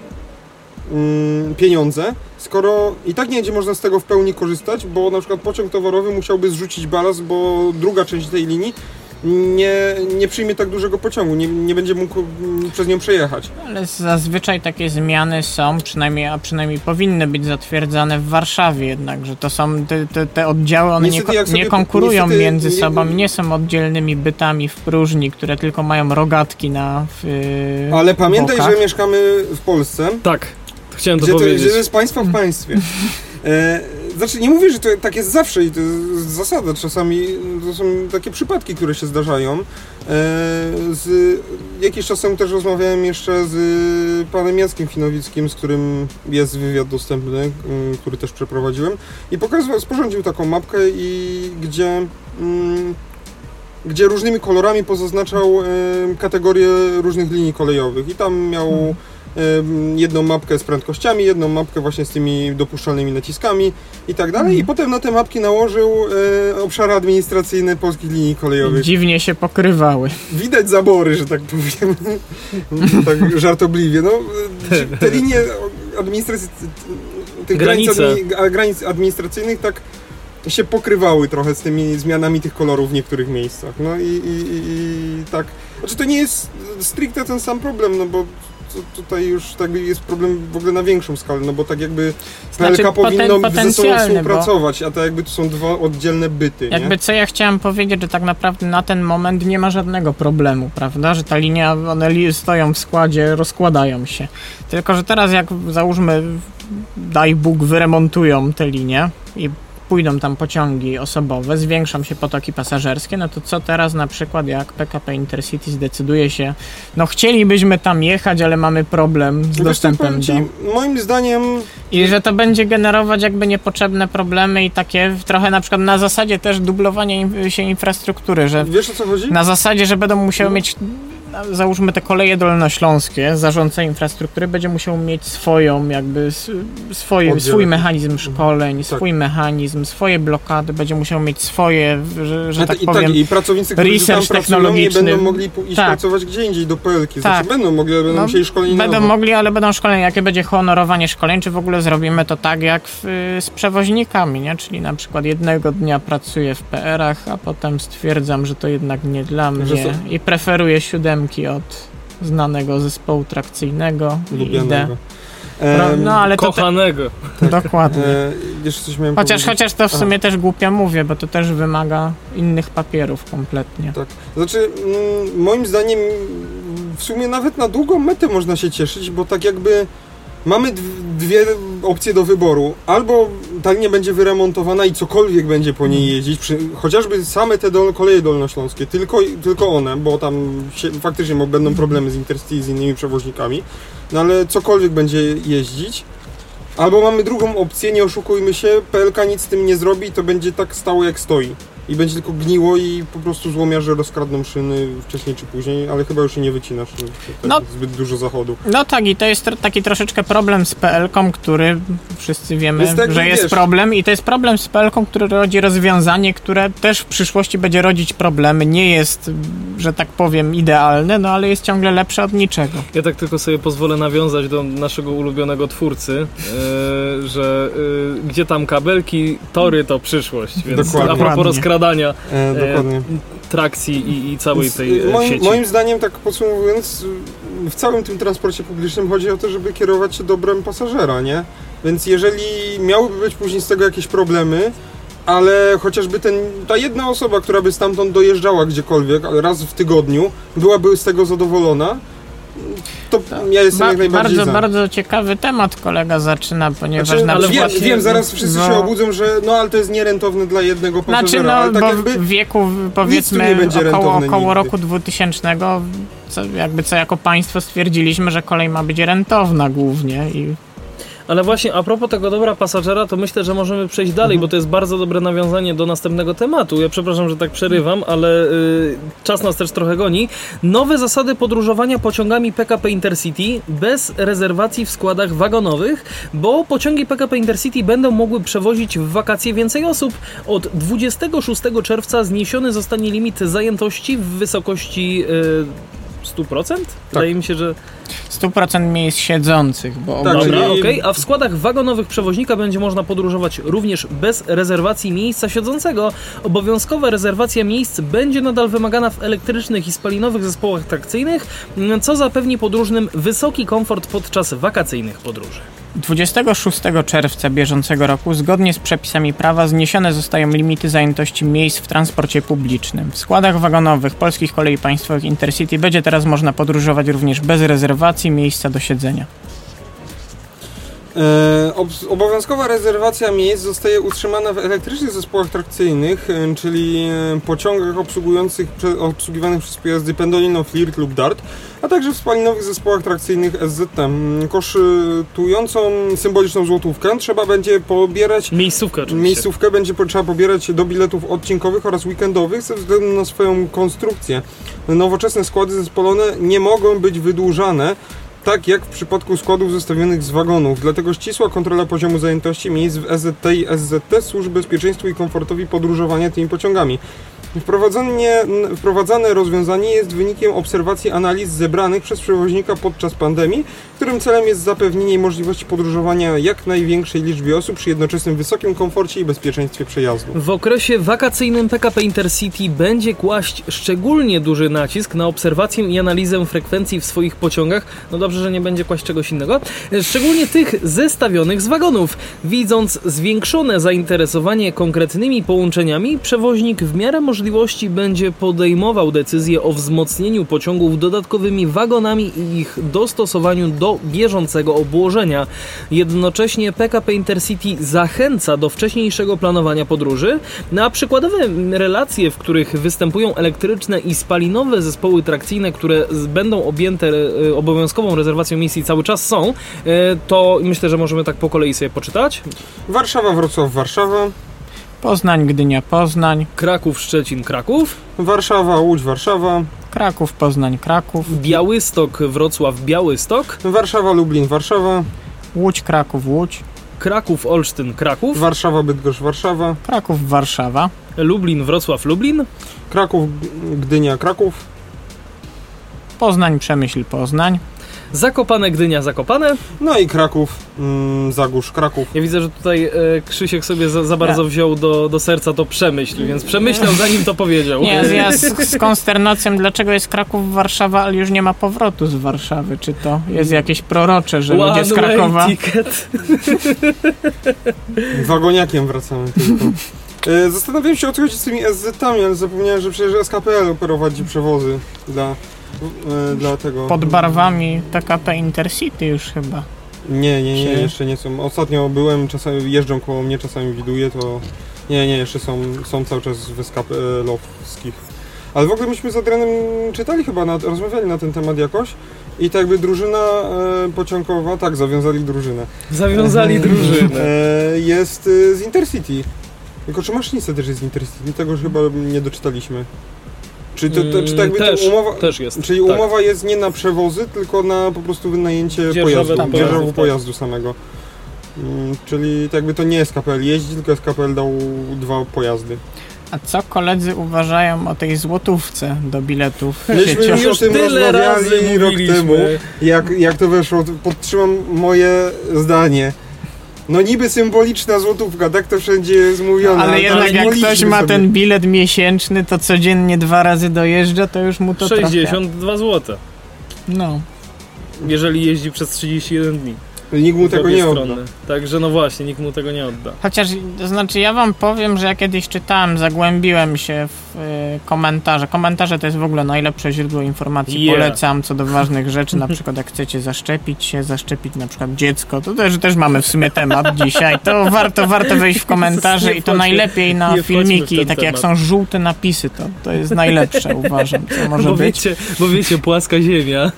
mm, pieniądze, skoro i tak nie będzie można z tego w pełni korzystać, bo na przykład pociąg towarowy musiałby zrzucić balast, bo druga część tej linii nie, nie przyjmie tak dużego pociągu, nie, nie będzie mógł mm, przez nią przejechać. Ale zazwyczaj takie zmiany są, przynajmniej, a przynajmniej powinny być zatwierdzane w Warszawie jednak, że to są te, te, te oddziały, one Niestety, nie, nie konkurują niestety między nie- sobą, nie są oddzielnymi bytami w próżni, które tylko mają rogatki na w, yy, Ale pamiętaj, bokach. że mieszkamy w Polsce, Tak, chciałem to Gdzie to, powiedzieć. gdzie to jest państwo w państwie. E, znaczy, nie mówię, że to tak jest zawsze i to jest zasada. Czasami to są takie przypadki, które się zdarzają. E, z, jakiś czas temu też rozmawiałem jeszcze z panem Jackiem Finowickim, z którym jest wywiad dostępny, który też przeprowadziłem. I pokazywał, sporządził taką mapkę, i gdzie, gdzie różnymi kolorami pozaznaczał e, kategorie różnych linii kolejowych. I tam miał em, jedną mapkę z prędkościami, jedną mapkę właśnie z tymi dopuszczalnymi naciskami i tak dalej. I potem na te mapki nałożył e, obszary administracyjne polskich linii kolejowych. Dziwnie się pokrywały. Widać zabory, że tak powiem. tak żartobliwie. No, te linie administracyjne, tych granic administracyjnych tak się pokrywały trochę z tymi zmianami tych kolorów w niektórych miejscach. No i, i, i, i tak. Znaczy to nie jest stricte ten sam problem, no bo tu- tutaj już tak jest problem w ogóle na większą skalę, no bo tak jakby PLK Znaczy, powinno ze sobą potencjalny, bo- współpracować, a to jakby to są dwa oddzielne byty, nie? Jakby co ja chciałem powiedzieć, że tak naprawdę na ten moment nie ma żadnego problemu, prawda? Że ta linia, one stoją w składzie, rozkładają się. Tylko, że teraz jak załóżmy, daj Bóg, wyremontują te linie i pójdą tam pociągi osobowe, zwiększą się potoki pasażerskie, no to co teraz na przykład jak PKP Intercity zdecyduje się, no chcielibyśmy tam jechać, ale mamy problem z Wiesz dostępem powiem do... ci, moim zdaniem I że to będzie generować jakby niepotrzebne problemy i takie trochę na przykład na zasadzie też dublowania się infrastruktury, że Wiesz o co chodzi? na zasadzie, że będą musiały mieć na- załóżmy te koleje dolnośląskie, zarządca infrastruktury będzie musiał mieć swoją jakby swoje, swój mechanizm szkoleń, Tak. swój mechanizm, swoje blokady, będzie musiał mieć swoje, że, że tak i, powiem, tak, I pracownicy, którzy tam research nie technologiczny. będą mogli iść Tak. pracować gdzie indziej, do PLK. Znaczy Tak. będą mogli, ale będą No, musieli szkolenie Będą nowo. mogli, ale będą szkolenia. Jakie będzie honorowanie szkoleń, czy w ogóle zrobimy to tak jak w, z przewoźnikami, nie? Czyli na przykład jednego dnia pracuję w PR-ach, a potem stwierdzam, że to jednak nie dla mnie i preferuję siódemki od znanego zespołu trakcyjnego. Lubianego. No, no ale to te, Kochanego. dokładnie. e, jeszcze coś miałem Chociaż, chociaż to w Aha. sumie też głupio mówię, bo to też wymaga innych papierów kompletnie. Tak. Znaczy, mm, moim zdaniem w sumie nawet na długą metę można się cieszyć, bo tak jakby mamy dw- dwie opcje do wyboru. Albo ta linia będzie wyremontowana i cokolwiek będzie po niej jeździć, przy, chociażby same te dol, koleje dolnośląskie, tylko, tylko one, bo tam się, faktycznie będą problemy z Intercity i z innymi przewoźnikami, no ale cokolwiek będzie jeździć. Albo mamy drugą opcję, nie oszukujmy się, PLK nic z tym nie zrobi i to będzie tak stało jak stoi. I będzie tylko gniło i po prostu złomiarze rozkradną szyny wcześniej czy później, ale chyba już się nie wycina szyn. Tak No. Zbyt dużo zachodu. No tak, i to jest taki troszeczkę problem z PL-ką, który wszyscy wiemy, Jest tak, że jest wiesz- problem i to jest problem z PL-ką, który rodzi rozwiązanie, które też w przyszłości będzie rodzić problemy. Nie jest, że tak powiem, idealne, no ale jest ciągle lepsze od niczego. Ja tak tylko sobie pozwolę nawiązać do naszego ulubionego twórcy, e, że e, gdzie tam kabelki, tory to przyszłość. Więc Dokładnie. a propos Dokładnie. Rozkradania E, dokładnie. trakcji i, i całej tej e, moim, sieci. moim zdaniem, tak podsumowując, w całym tym transporcie publicznym chodzi o to, żeby kierować się dobrem pasażera, nie? Więc jeżeli miałyby być później z tego jakieś problemy, ale chociażby ten, ta jedna osoba, która by stamtąd dojeżdżała gdziekolwiek raz w tygodniu, byłaby z tego zadowolona, to ja jestem Ba- jak najbardziej bardzo, za. bardzo ciekawy temat kolega zaczyna, ponieważ Znaczy, na przykład... wiem, wiem, zaraz wszyscy się no- obudzą, że no ale to jest nierentowne dla jednego pasażera, Znaczy, no, ale tak bo jakby w wieku powiedzmy około, około roku 2000, co, jakby co jako państwo stwierdziliśmy, że kolej ma być rentowna głównie i Ale właśnie a propos tego dobra pasażera, to myślę, że możemy przejść dalej, bo to jest bardzo dobre nawiązanie do następnego tematu. Ja przepraszam, że tak przerywam, ale y, czas nas też trochę goni. Nowe zasady podróżowania pociągami PKP Intercity bez rezerwacji w składach wagonowych, bo pociągi PKP Intercity będą mogły przewozić w wakacje więcej osób. Od 26 czerwca zniesiony zostanie limit zajętości w wysokości y, 100%? Wydaje mi się, że 100% miejsc siedzących, bo Tak, Dobra, czyli- okej. A w składach wagonowych przewoźnika będzie można podróżować również bez rezerwacji miejsca siedzącego. Obowiązkowa rezerwacja miejsc będzie nadal wymagana w elektrycznych i spalinowych zespołach trakcyjnych, co zapewni podróżnym wysoki komfort podczas wakacyjnych podróży. 26 czerwca bieżącego roku, zgodnie z przepisami prawa, zniesione zostają limity zajętości miejsc w transporcie publicznym. W składach wagonowych polskich kolei państwowych Intercity będzie teraz można podróżować również bez rezerwacji miejsca do siedzenia. E, ob- obowiązkowa rezerwacja miejsc zostaje utrzymana w elektrycznych zespołach trakcyjnych, e, czyli e, pociągach obsługujących, obsługiwanych przez pojazdy Pendolino, Flirt lub Dart, a także w spalinowych zespołach trakcyjnych SZT. Mm, Kosztującą symboliczną złotówkę trzeba będzie pobierać Miejscówka oczywiście. Miejscówkę będzie trzeba pobierać do biletów odcinkowych oraz weekendowych ze względu na swoją konstrukcję. Nowoczesne składy zespolone nie mogą być wydłużane tak jak w przypadku składów zostawionych z wagonów. Dlatego ścisła kontrola poziomu zajętości miejsc w SZT i SZT służy bezpieczeństwu i komfortowi podróżowania tymi pociągami. Wprowadzenie, wprowadzane rozwiązanie jest wynikiem obserwacji analiz zebranych przez przewoźnika podczas pandemii, którym celem jest zapewnienie możliwości podróżowania jak największej liczbie osób przy jednoczesnym wysokim komforcie i bezpieczeństwie przejazdu. W okresie wakacyjnym PKP Intercity będzie kłaść szczególnie duży nacisk na obserwację i analizę frekwencji w swoich pociągach. No dobrze, że nie będzie kłaść czegoś innego. Szczególnie tych zestawionych z wagonów. Widząc zwiększone zainteresowanie konkretnymi połączeniami, przewoźnik w miarę możliwości będzie podejmował decyzję o wzmocnieniu pociągów dodatkowymi wagonami i ich dostosowaniu do bieżącego obłożenia. Jednocześnie PKP Intercity zachęca do wcześniejszego planowania podróży. Na przykładowe relacje, w których występują elektryczne i spalinowe zespoły trakcyjne, które będą objęte e, obowiązkową rezerwacją misji cały czas są, e, to myślę, że możemy tak po kolei sobie poczytać. Warszawa, Wrocław, Warszawa. Poznań, Gdynia, Poznań. Kraków, Szczecin, Kraków. Warszawa, Łódź, Warszawa. Kraków, Poznań, Kraków. Białystok, Wrocław, Białystok. Warszawa, Lublin, Warszawa. Łódź, Kraków, Łódź. Kraków, Olsztyn, Kraków. Warszawa, Bydgoszcz, Warszawa. Kraków, Warszawa. Lublin, Wrocław, Lublin. Kraków, Gdynia, Kraków. Poznań, Przemyśl, Poznań. Zakopane, Gdynia, Zakopane. No i Kraków, mm, Zagórz, Kraków. Ja widzę, że tutaj e, Krzysiek sobie za, za bardzo wziął do, do serca to przemyśl, więc przemyślał zanim to powiedział. Nie, ja z, z konsternacją, dlaczego jest Kraków, Warszawa, ale już nie ma powrotu z Warszawy. Czy to jest jakieś prorocze, że ludzie z One Krakowa... ticket. Wagoniakiem wracamy tylko. E, Zastanawiałem się o co chodzi z tymi SZ-ami, ale zapomniałem, że przecież SKPL prowadzi przewozy dla, e, dla tego. Pod barwami PKP Intercity już chyba. Nie, nie, nie, Czy- jeszcze nie są. Ostatnio byłem, czasami jeżdżą koło mnie, czasami widuję, to nie, nie, jeszcze są, są cały czas w SKPL-owskich. Ale w ogóle myśmy z Adrianem czytali chyba, na, rozmawiali na ten temat jakoś i tak jakby drużyna e, pociągowa, tak, zawiązali drużynę, Zawiązali drużynę. e, jest e, z Intercity. Tylko czy maszynista też jest z Intercity? Tego już chyba nie doczytaliśmy. Czy to, to, czy tak jakby też, to umowa... też jest. Czyli tak. umowa jest nie na przewozy, tylko na po prostu wynajęcie pojazdu, tam pojazdów, tak. pojazdu samego. Mm, czyli tak jakby to nie SKPL jeździ, tylko SKPL dał dwa pojazdy. A co koledzy uważają o tej złotówce do biletów Myśmy już o tym tyle razy rozmawiali rok mówiliśmy. temu. Jak, jak to weszło, podtrzymam moje zdanie. No niby symboliczna złotówka, tak to wszędzie jest mówione. Ale jednak jak ktoś ma sobie. ten bilet miesięczny, to codziennie dwa razy dojeżdża, to już mu to trochę... 62 zł, No. jeżeli jeździ przez 31 dni. Nikt mu tego nie odda. strony. Także no właśnie, nikt mu tego nie odda. Chociaż, to znaczy ja wam powiem, że ja kiedyś czytałem, zagłębiłem się w y, komentarze. Komentarze to jest w ogóle najlepsze źródło informacji. Yeah. Polecam co do ważnych rzeczy, na przykład jak chcecie zaszczepić się, zaszczepić na przykład dziecko, to też, też mamy w sumie temat dzisiaj. To warto, warto wejść w komentarze i to najlepiej na filmiki, takie jak są żółte napisy, to, to jest najlepsze uważam, co może Bo być. wiecie, bo wiecie, płaska ziemia.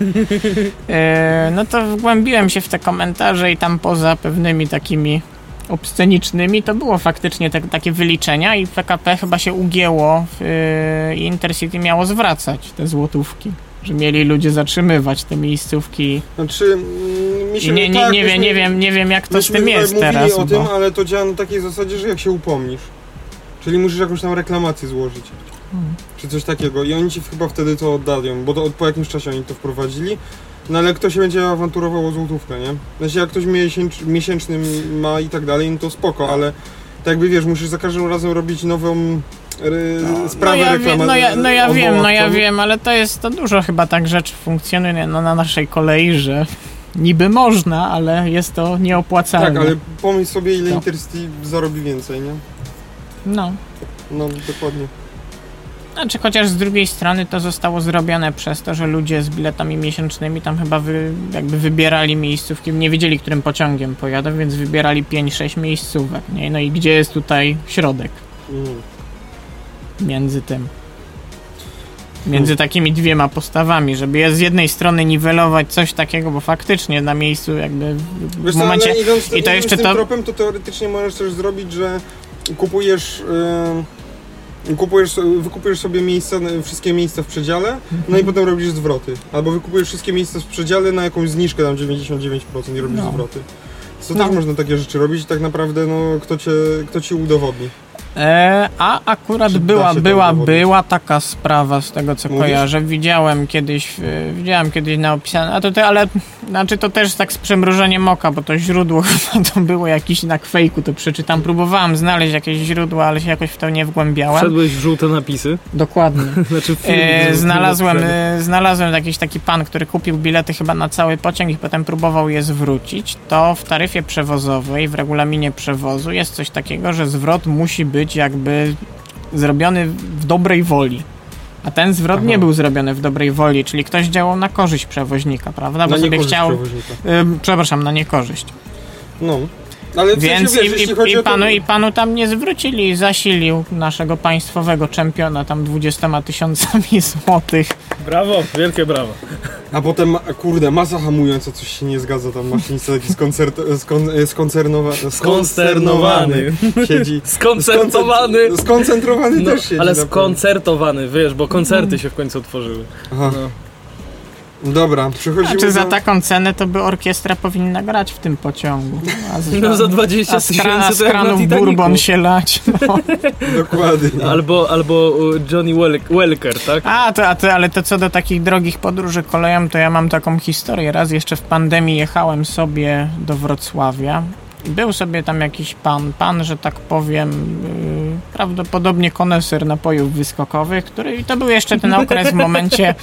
E, no to wgłębiłem się w te komentarze i tam poza pewnymi takimi obscenicznymi to było faktycznie te, takie wyliczenia i PKP chyba się ugięło e, i Intercity miało zwracać te złotówki. Że mieli ludzie zatrzymywać te miejscówki. Znaczy, mm, mi się I nie, nie, tak, nie, wiem, myśmy- nie, wiem, nie wiem jak to z tym jest teraz. o tym, Bo... ale to działa na takiej zasadzie, że jak się upomnisz. Czyli musisz jakąś tam reklamację złożyć. Hmm. Czy coś takiego. I oni ci chyba wtedy to oddają, bo to, po jakimś czasie oni to wprowadzili. No ale kto się będzie awanturował o złotówkę, nie? Znaczy jak ktoś miesięcz, miesięczny ma i tak dalej, no to spoko, ale tak jakby wiesz, musisz za każdym razem robić nową ry, sprawę no ja, reklamacyjną. no ja, no ja wiem, no ja wiem, ale to jest to dużo chyba tak rzeczy funkcjonuje no, na naszej kolei, że niby można, ale jest to nieopłacalne. Tak, ale pomyśl sobie ile To. Intercity zarobi więcej, nie? No. No dokładnie. Znaczy, chociaż z drugiej strony to zostało zrobione przez to, że ludzie z biletami miesięcznymi tam chyba wy, jakby wybierali miejscówki, nie wiedzieli, którym pociągiem pojadą, więc wybierali 5-6 miejscówek, nie? No i gdzie jest tutaj środek Mhm. między tym? Między takimi dwiema postawami, żeby je z jednej strony niwelować coś takiego, bo faktycznie na miejscu jakby w Wiesz co, momencie... ale idąc, i to jeszcze tym to- tropem, to teoretycznie możesz też zrobić, że kupujesz Kupujesz, wykupujesz sobie miejsca, wszystkie miejsca w przedziale, no i potem robisz zwroty. Albo wykupujesz wszystkie miejsca w przedziale na jakąś zniżkę, tam 99% i robisz No. zwroty. To No. też można takie rzeczy robić i tak naprawdę, no, kto, cię, kto ci udowodni. E, a akurat Czy była, była, była taka sprawa z tego co Mówisz? kojarzę. Widziałem kiedyś, e, widziałem kiedyś na opisane, a to te, ale znaczy to też tak z przymrużeniem oka, bo to źródło chyba to było jakiś na kwejku, to przeczytam. Próbowałem znaleźć jakieś źródło, ale się jakoś w to nie wgłębiałem. Wszedłeś w żółte napisy. Dokładnie. Znaczy E, znalazłem, e, znalazłem jakiś taki pan, który kupił bilety chyba na cały pociąg i potem próbował je zwrócić. To w taryfie przewozowej, w regulaminie przewozu jest coś takiego, że zwrot musi być jakby zrobiony w dobrej woli. A ten zwrot Aha. nie był zrobiony w dobrej woli, czyli ktoś działał na korzyść przewoźnika, prawda? Bo na sobie chciał. przewoźnika. E, przepraszam, na niekorzyść. No. Ale w Więc sensie, wiesz, i, i, i, o to... panu, i panu tam nie zwrócili, zasilił naszego państwowego czempiona tam 20 tysiącami złotych. Brawo, wielkie brawo. A potem, ma- kurde, masa hamująca, coś się nie zgadza, tam maszynista taki skoncert, skon, skoncernowa, Skonsternowany. siedzi. Skoncertowany. Skonce- Skoncentrowany No, też siedzi. ale skoncertowany, wiesz, bo koncerty się w końcu otworzyły. Aha. No. Dobra, przechodzimy Znaczy za do... taką cenę to by orkiestra powinna grać w tym pociągu. A z, No za 20 a z, kra, a tysięcy bourbon się lać. No. Dokładnie. Albo, albo Johnny Wel- Welker, tak? A, to, a to, ale to co do takich drogich podróży koleją, to ja mam taką historię. Raz jeszcze w pandemii jechałem sobie do Wrocławia. Był sobie tam jakiś pan, pan, że tak powiem, yy, prawdopodobnie koneser napojów wyskokowych, który i to był jeszcze ten okres w momencie,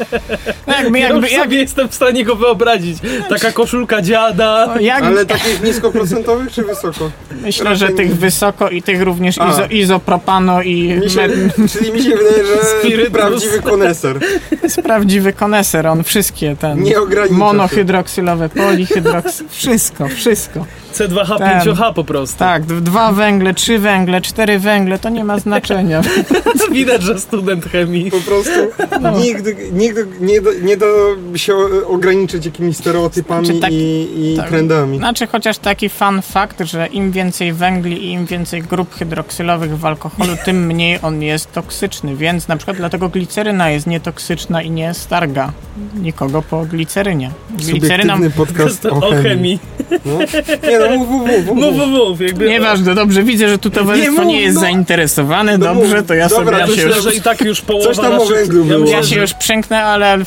no jakby, Ja jakby, już jak, sobie jestem w stanie go wyobrazić. Taka koszulka dziada. jak, Ale takich niskoprocentowych czy wysoko? myślę, że raczej tych nie. wysoko i tych również A. izo, izopropano i Mi się, med- czyli mi się wydaje, że Spirytus. prawdziwy koneser. jest prawdziwy koneser, on wszystkie ten Nie ogranicza monohydroksylowe, polihydroks, wszystko, wszystko. C2H, Ten. 5H po prostu. Tak, dwa węgle, trzy węgle, cztery węgle, to nie ma znaczenia. Widać, że student chemii. Po prostu No. nigdy, nigdy nie, da, nie da się o- ograniczyć jakimiś stereotypami Znaczy tak- i, i tak. trendami. Znaczy chociaż taki fun fakt, że im więcej węgli i im więcej grup hydroksylowych w alkoholu, tym mniej on jest toksyczny, więc na przykład dlatego gliceryna jest nietoksyczna i nie starga nikogo po glicerynie. Gliceryną, Subiektywny podcast O o chemii. chemii. No. Nie no, mów, mów. Jakby... nieważne, dobrze, widzę, że tu towarzystwo Nie jest no. zainteresowane, No dobrze, to ja Dobra, sobie Ja się myślę, już że i tak już połowa Coś tam o naszych... węglu było. Ja się już przemknę, ale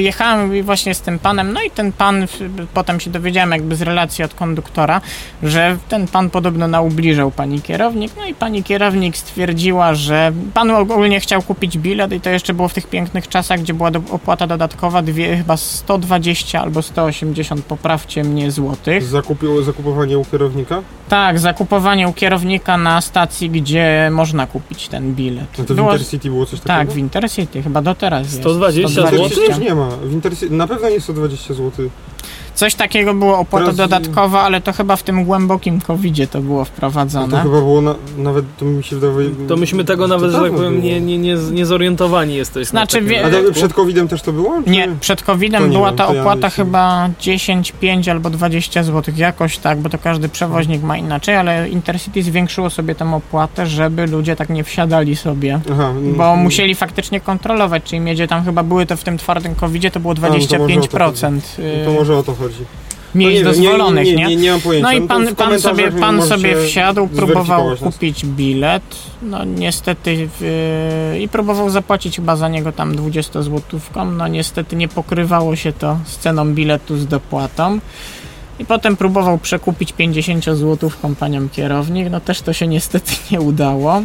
jechałem właśnie z tym panem, no i ten pan, potem się dowiedziałem jakby z relacji od konduktora, że ten pan podobno naubliżał pani kierownik, no i pani kierownik stwierdziła, że pan ogólnie chciał kupić bilet i to jeszcze było w tych pięknych czasach, gdzie była do, opłata dodatkowa dwie, chyba 120 albo 180, poprawcie mnie, złotych. Zakupiło, zakupowanie u kierownika? Tak, zakupowanie u kierownika na stacji, gdzie można kupić ten bilet. No to w Było- Intercity było coś takiego? tak, w Intercity, chyba do teraz jest. 120 W 120. Intercity już nie ma. W Intercity, na pewno nie 120 zł. Coś takiego było opłata Teraz- dodatkowa, ale to chyba w tym głębokim covidzie to było To wprowadzane. chyba było na, nawet, to mi się wydaje... To myśmy tego nawet, że tak powiem, nie, nie, nie, nie zorientowani jesteśmy. Znaczy, wie- A to przed COVID-em też to było? Czy- Nie, przed To covidem była wiem, ta to ja opłata nie- chyba 10, 5 albo 20 zł, jakoś tak, bo to każdy przewoźnik ma inaczej, ale Intercity zwiększyło sobie tę opłatę, żeby ludzie tak nie wsiadali sobie. Aha, Bo mm, musieli faktycznie kontrolować, czy im jedzie tam chyba były to w tym twardym covidzie, to było no to może to 25% To może o to chodzi. Miejsc No nie dozwolonych, nie? nie? Nie, nie, mam pojęcia. No i to pan, pan, sobie, pan sobie wsiadł, próbował nas. kupić bilet, no niestety yy, i próbował zapłacić chyba za niego tam 20 złotówką, no niestety nie pokrywało się to z ceną biletu z dopłatą. I potem próbował przekupić 50 złotówką panią kierownik, no też to się niestety nie udało.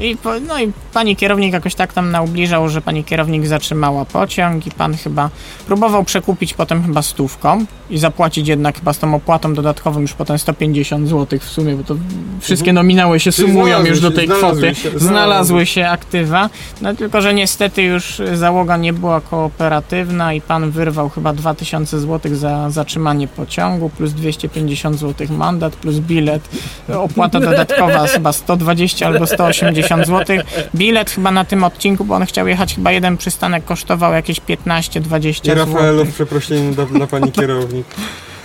I, po, no i pani kierownik jakoś tak tam naubliżał, że pani kierownik zatrzymała pociąg i pan chyba próbował przekupić potem chyba stówką i zapłacić jednak chyba z tą opłatą dodatkową już potem 150 zł w sumie, bo to wszystkie nominały się Czyli sumują już do tej znalazły kwoty. się- znalazły znalazły. się aktywa, no tylko, że niestety już załoga nie była kooperatywna i pan wyrwał chyba 2000 zł za zatrzymanie pociągu, plus 250 zł mandat, plus bilet, opłata dodatkowa chyba 120 albo 180 zł. Bilet chyba na tym odcinku, bo on chciał jechać chyba jeden przystanek kosztował jakieś 15-20 I zł. Rafaelow przeproszenie dla, dla pani kierownik.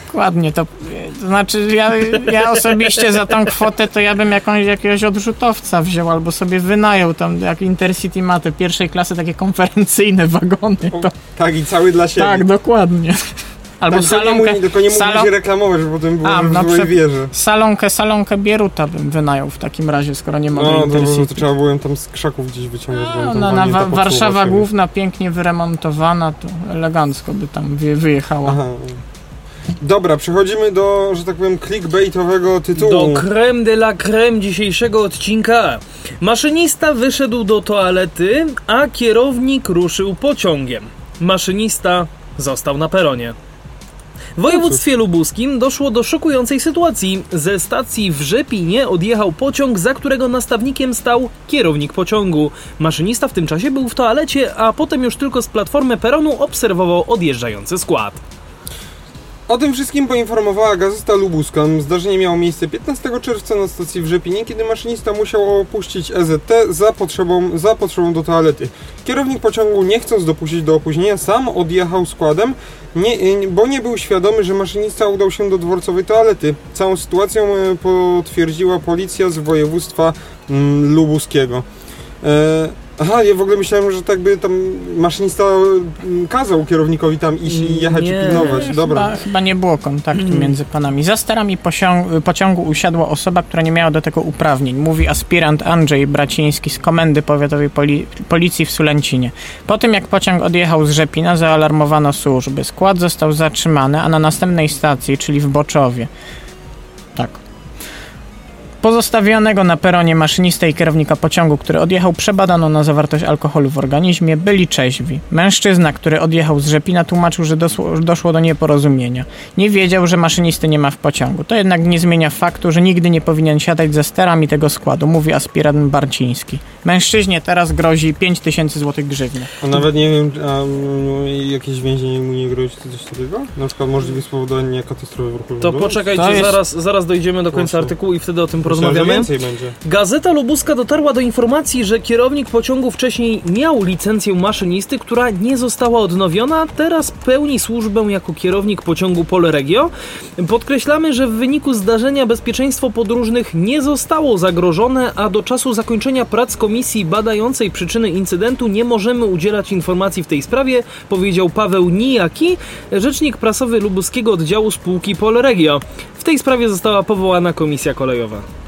Dokładnie, to, to znaczy ja, ja osobiście za tą kwotę to ja bym jakąś, jakiegoś odrzutowca wziął albo sobie wynajął tam jak Intercity ma te pierwszej klasy takie konferencyjne wagony. To, Tak, i cały dla siebie. tak, dokładnie. Albo tak, tylko nie salonkę, mógł- tylko nie mógł salon- się reklamować, bo potem było A, w na wierze. salonkę, salonkę Bieruta bym wynajął w takim razie, skoro nie mogę No, to, to, trzeba było ją tam z krzaków gdzieś wyciągnąć. No, tam na, Wa- Warszawa. Główna pięknie wyremontowana, to elegancko by tam wy, wyjechała. Aha. Dobra, przechodzimy do, że tak powiem, clickbaitowego tytułu. Do creme de la creme dzisiejszego odcinka. Maszynista wyszedł do toalety, a kierownik ruszył pociągiem. Maszynista został na peronie. W województwie lubuskim doszło do szokującej sytuacji. Ze stacji w Rzepinie odjechał pociąg, za którego nastawnikiem stał kierownik pociągu. Maszynista w tym czasie był w toalecie, a potem już tylko z platformy peronu obserwował odjeżdżający skład. O tym wszystkim poinformowała Gazeta Lubuska. Zdarzenie miało miejsce 15 czerwca na stacji w Rzepinie, kiedy maszynista musiał opuścić EZT za potrzebą, za potrzebą do toalety. Kierownik pociągu, nie chcąc dopuścić do opóźnienia, sam odjechał składem, nie, bo nie był świadomy, że maszynista udał się do dworcowej toalety. Całą sytuację e, potwierdziła policja z województwa mm, lubuskiego. E, aha, ja w ogóle myślałem, że tak by tam maszynista mm, kazał kierownikowi tam iść i jechać Nie. i pilnować. Dobra. Chyba, chyba nie było kontaktu Mm. między panami. Za sterami pociągu usiadła osoba, która nie miała do tego uprawnień. Mówi aspirant Andrzej Braciński z Komendy Powiatowej Poli- Policji w Sulęcinie. Po tym jak pociąg odjechał z Rzepina, zaalarmowano służby. Skład został zatrzymany, a na następnej stacji, czyli w Boczowie. Tak. Pozostawionego na peronie maszynistę i kierownika pociągu, który odjechał, przebadano na zawartość alkoholu w organizmie, byli trzeźwi. Mężczyzna, który odjechał z Rzepina, tłumaczył, że doszło do nieporozumienia. Nie wiedział, że maszynisty nie ma w pociągu. To jednak nie zmienia faktu, że nigdy nie powinien siadać za sterami tego składu, mówi aspirant Barciński. Mężczyźnie teraz grozi 5000 zł grzywny. A nawet nie wiem, a mm, jakieś więzienie mu nie grozi czy coś takiego? Na przykład możliwe spowodowanie katastrofy w ruchu To poczekajcie, To jest- zaraz, zaraz dojdziemy do końca Proszę. artykułu i wtedy o tym porozmawiamy. Gazeta Lubuska dotarła do informacji, że kierownik pociągu wcześniej miał licencję maszynisty, która nie została odnowiona, teraz pełni służbę jako kierownik pociągu Polregio. Podkreślamy, że w wyniku zdarzenia bezpieczeństwo podróżnych nie zostało zagrożone, a do czasu zakończenia prac komisji badającej przyczyny incydentu nie możemy udzielać informacji w tej sprawie, powiedział Paweł Nijaki, rzecznik prasowy lubuskiego oddziału spółki Polregio. W tej sprawie została powołana komisja kolejowa.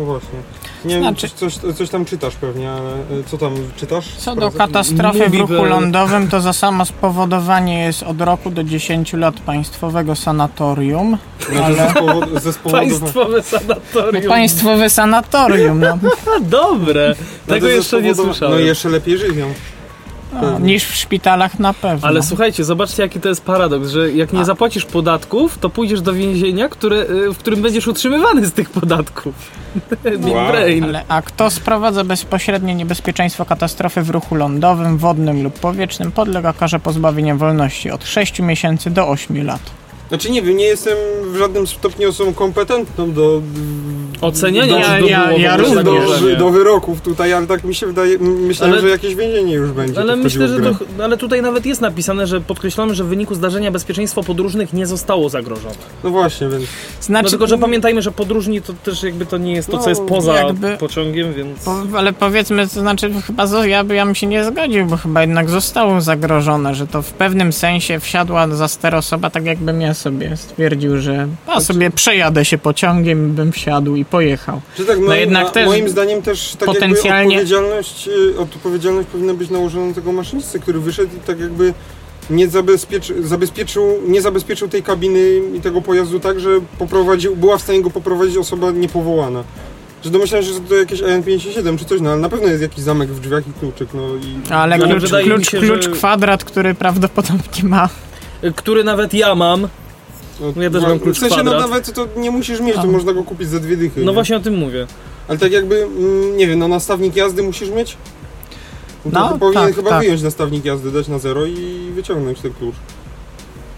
No właśnie. Nie wiem, Znaczy- coś, coś, coś tam czytasz pewnie, ale e, co tam czytasz? Co do katastrofy w ruchu lądowym, to za samo spowodowanie jest od roku do 10 lat państwowego sanatorium. Znaczy, Ale... ze, ze. Państwowe sanatorium. Państwowe sanatorium, no. Dobre. No Tego jeszcze nie słyszałem. No jeszcze lepiej żywią. No niż w szpitalach na pewno. Ale słuchajcie, zobaczcie jaki to jest paradoks, że jak nie A. zapłacisz podatków, to pójdziesz do więzienia, które, y, w którym będziesz utrzymywany z tych podatków. Big Wow. brain. Ale a kto sprowadza bezpośrednie niebezpieczeństwo katastrofy w ruchu lądowym, wodnym lub powietrznym, podlega karze pozbawienia wolności od 6 miesięcy do 8 lat. Znaczy nie wiem, nie jestem w żadnym stopniu osobą kompetentną do... Oceniania, Ja- czy to ja- było ja również. zagrożenie. do, do wyroków tutaj, ale tak mi się wydaje, myślałem, Ale- że jakieś więzienie już będzie. Ale myślę, że to, ale tutaj nawet jest napisane, że podkreślamy, że w wyniku zdarzenia bezpieczeństwo podróżnych nie zostało zagrożone. No właśnie, więc... Znaczy, No tylko, że pamiętajmy, że podróżni to też jakby to nie jest to, co No, jest poza jakby- pociągiem, więc... po, ale powiedzmy, to znaczy chyba zo- ja, ja bym się nie zgodził, bo chyba jednak zostało zagrożone, że to w pewnym sensie wsiadła za ster osoba, tak jakbym ja sobie stwierdził, że a sobie przejadę się pociągiem, bym wsiadł i pojechał. Czy tak, no, No jednak a też moim zdaniem też tak potencjalnie- jakby odpowiedzialność, y, odpowiedzialność powinna być nałożona na tego maszynisty, który wyszedł i tak jakby nie zabezpieczy, zabezpieczył, nie zabezpieczył tej kabiny i tego pojazdu tak, że poprowadził, była w stanie go poprowadzić osoba niepowołana. Że domyślałem się, że to jakieś AN57 czy coś, no ale na pewno jest jakiś zamek w drzwiach i kluczyk, no i... Ale klucz, klucz, się, klucz że- kwadrat, który prawdopodobnie ma. Który nawet ja mam. No, Ja też mam klucz W sensie, no kwadrat. nawet to nie musisz mieć, to A. można go kupić za dwie dychy. No nie? właśnie o tym mówię. Ale tak jakby, mm, nie wiem, no nastawnik jazdy musisz mieć? No, No, to powinien tak, chyba tak. wyjąć nastawnik jazdy, dać na zero i wyciągnąć ten klucz.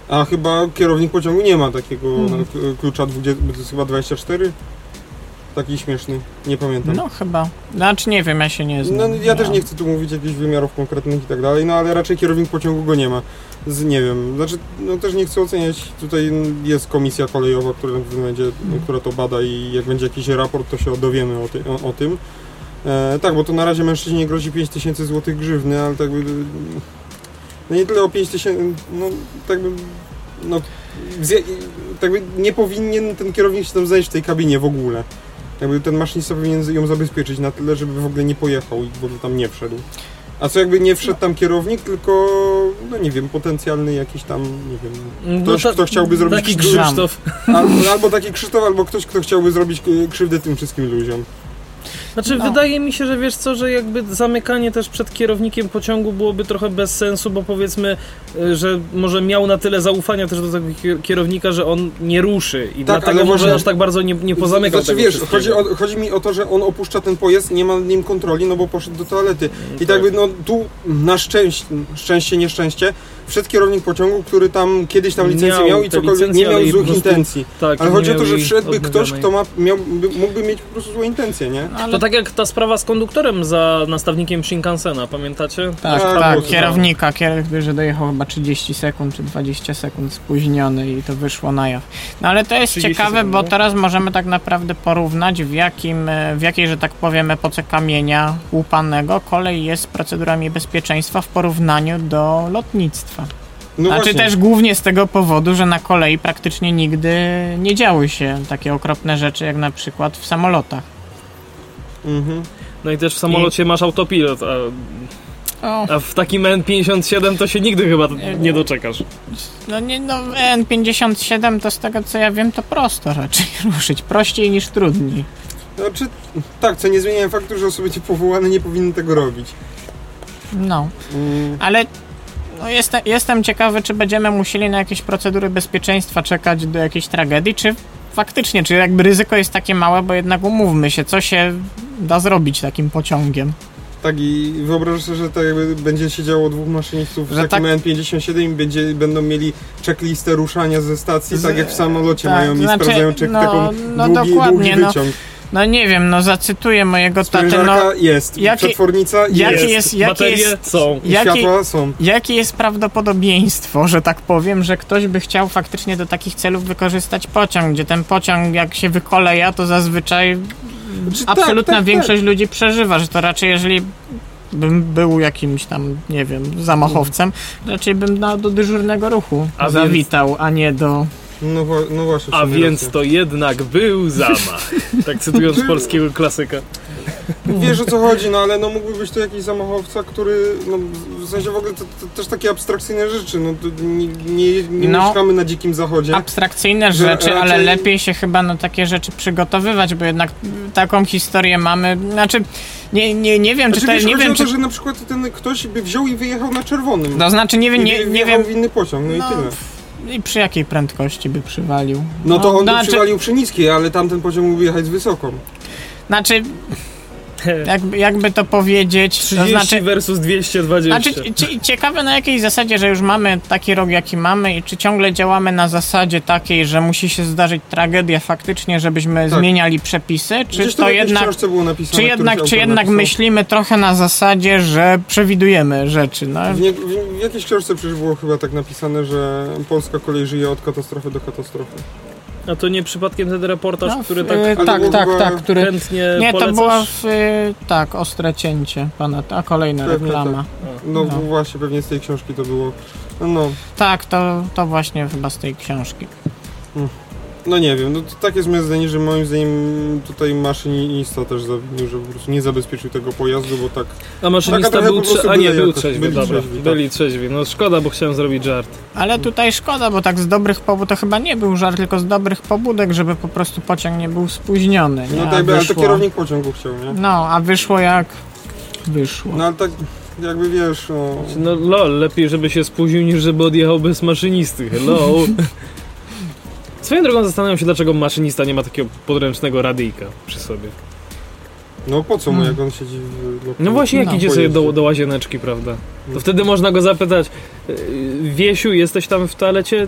A chyba kierownik pociągu nie ma takiego no, k- klucza 20, bo to jest chyba 24? Taki śmieszny, nie pamiętam. No chyba. Znaczy nie wiem, ja się nie znam. No, ja też nie chcę tu mówić jakichś wymiarów konkretnych i tak dalej, no ale raczej kierownik pociągu go nie ma. Z, nie wiem, znaczy, no też nie chcę oceniać, tutaj jest komisja kolejowa, która, będzie, która to bada i jak będzie jakiś raport, to się dowiemy o, ty, o, o tym. E, tak, bo to na razie mężczyźnie grozi 5000 zł grzywny, ale tak by, no nie tyle o 5000, no tak by, no zje, tak by nie powinien ten kierownik się tam znaleźć w tej kabinie w ogóle. Jakby ten maszynista powinien ją zabezpieczyć na tyle, żeby w ogóle nie pojechał i w ogóle tam nie wszedł. A co jakby nie wszedł tam kierownik, tylko, no nie wiem, potencjalny jakiś tam, nie wiem, ktoś, kto chciałby zrobić Taki krzywdę, Krzysztof. albo, albo taki Krzysztof, albo ktoś, kto chciałby zrobić e, krzywdę tym wszystkim ludziom. Znaczy, No. wydaje mi się, że wiesz co, że jakby zamykanie też przed kierownikiem pociągu byłoby trochę bez sensu, bo powiedzmy, y, że może miał na tyle zaufania też do tego kier- kierownika, że on nie ruszy i dlatego ale może aż tak bardzo nie, nie pozamykał Znaczy wiesz, chodzi, o, chodzi mi o to, że on opuszcza ten pojazd, nie ma nim kontroli, no bo poszedł do toalety. I tak jakby no tu na szczęście, szczęście, nieszczęście, wszedł kierownik pociągu, który tam kiedyś tam licencję Miał miał, i cokolwiek nie miał złych prostu- intencji. Tak, Ale chodzi o to, że wszedłby ktoś, kto ma, miał, by, mógłby mieć po prostu złe intencje, nie? No, ale To tak jak ta sprawa z konduktorem za nastawnikiem Shinkansena, pamiętacie? Tak, Tak, tak, to kierownika, kier, że dojechał chyba 30 sekund czy 20 sekund spóźniony i to wyszło na jaw. No ale to jest 30 ciekawe, sekund, bo no. teraz możemy tak naprawdę porównać w jakim, e, w jakiej, że tak powiem, epoce kamienia łupanego kolej jest z procedurami bezpieczeństwa w porównaniu do lotnictwa. No znaczy właśnie. też głównie z tego powodu, że na kolei praktycznie nigdy nie działy się takie okropne rzeczy jak na przykład w samolotach. Mhm. No i też w samolocie masz autopilot, a, a w takim N57 to się nigdy chyba nie doczekasz. no nie, no N57 to z tego co ja wiem to prosto raczej ruszyć, prościej niż trudniej. Znaczy, tak, co nie zmienia faktu, że osoby ci powołane nie powinny tego robić. No, Mm. ale no jestem, jestem ciekawy, czy będziemy musieli na jakieś procedury bezpieczeństwa czekać do jakiejś tragedii, czy faktycznie, czy jakby ryzyko jest takie małe, bo jednak umówmy się, co się da zrobić takim pociągiem. Tak i wyobrażasz sobie, że tak jakby będzie się działo dwóch maszynistów w Że takim tak- N57 i będzie, będą mieli checklistę ruszania ze stacji, Z- tak jak w samolocie tak, mają i znaczy, sprawdzają czek, no, taką no długi, dokładnie, długi no. wyciąg. No nie wiem, no zacytuję mojego tatę, no jest, jaki- przetwornica jest, jest, jakie jest, są. i jakie, światła są. jakie jest prawdopodobieństwo, że tak powiem, że ktoś by chciał faktycznie do takich celów wykorzystać pociąg, gdzie ten pociąg jak się wykoleja, to zazwyczaj Znaczy, tak, absolutna tak, większość ludzi przeżywa, że to raczej jeżeli bym był jakimś tam, nie wiem, zamachowcem, raczej bym na, do dyżurnego ruchu A więc- zawitał, a nie do... No, no właśnie. A więc racja. to jednak był zamach. Tak cytując polskiego klasyka. Wiesz o co chodzi, no ale no mógłby być to jakiś zamachowca, który, no w sensie w ogóle to, to też takie abstrakcyjne rzeczy, no to nie, nie, nie No. mieszkamy na dzikim zachodzie. Abstrakcyjne Że rzeczy, ale raczej- lepiej się chyba na takie rzeczy przygotowywać, bo jednak taką historię mamy, znaczy nie, nie, nie wiem, czy Znaczy, to, wiesz, nie wiem, o to, czy... że na przykład ten ktoś by wziął i wyjechał na czerwonym. To znaczy nie wiem, I nie, nie wiem, w inny pociąg, no, No, i tyle. I przy jakiej prędkości by przywalił. No to on by znaczy, przywalił przy niskiej, ale tamten pociąg mógł jechać z wysoką. Znaczy, jakby, jakby to powiedzieć, to 30 znaczy... versus 220. Znaczy, cie- ciekawe na jakiej zasadzie, że już mamy taki rok jaki mamy i czy ciągle działamy na zasadzie takiej, że musi się zdarzyć tragedia faktycznie, żebyśmy Tak. zmieniali przepisy, czy Gdzieś to jakiejś jednak, napisane. czy jednak, czy jednak napisał. myślimy trochę na zasadzie, że przewidujemy rzeczy, no. W, nie, w, w jakiejś książce przecież było chyba tak napisane, że polska kolej żyje od katastrofy do katastrofy. A to nie przypadkiem ten reportaż, No, który tak Ale tak, było tak, chyba- tak, który... chętnie Nie, to w, y, tak, ostre cięcie pana, a kolejna Pewnie reklama. No, No. właśnie, pewnie z tej książki to było. No, no, Tak, to, to właśnie chyba z tej książki. No nie wiem, no to tak jest moje zdanie, że moim zdaniem tutaj maszynista też zawinił, że po prostu nie zabezpieczył tego pojazdu, bo tak... A maszynista Taka był trzeźwy. A nie, był trzeźwy, Byli dobra. trzeźwi, tak. Byli trzeźwi. No szkoda, bo chciałem zrobić żart. Ale tutaj szkoda, bo tak z dobrych pobudek to chyba nie był żart, tylko z dobrych pobudek, żeby po prostu pociąg nie był spóźniony. Nie? No tak, ale to kierownik pociągu chciał, nie? No, a wyszło jak wyszło. No ale tak, jakby wiesz, no... No lol, lepiej żeby się spóźnił niż żeby odjechał bez maszynisty. Hello. Swoją drogą zastanawiam się, dlaczego maszynista nie ma takiego podręcznego radyjka przy sobie. No po co mu, Hmm. jak on siedzi w... No właśnie, jak No, idzie sobie do, do łazieneczki, prawda? No. To wtedy można go zapytać, "Yy, Wiesiu, jesteś tam w toalecie?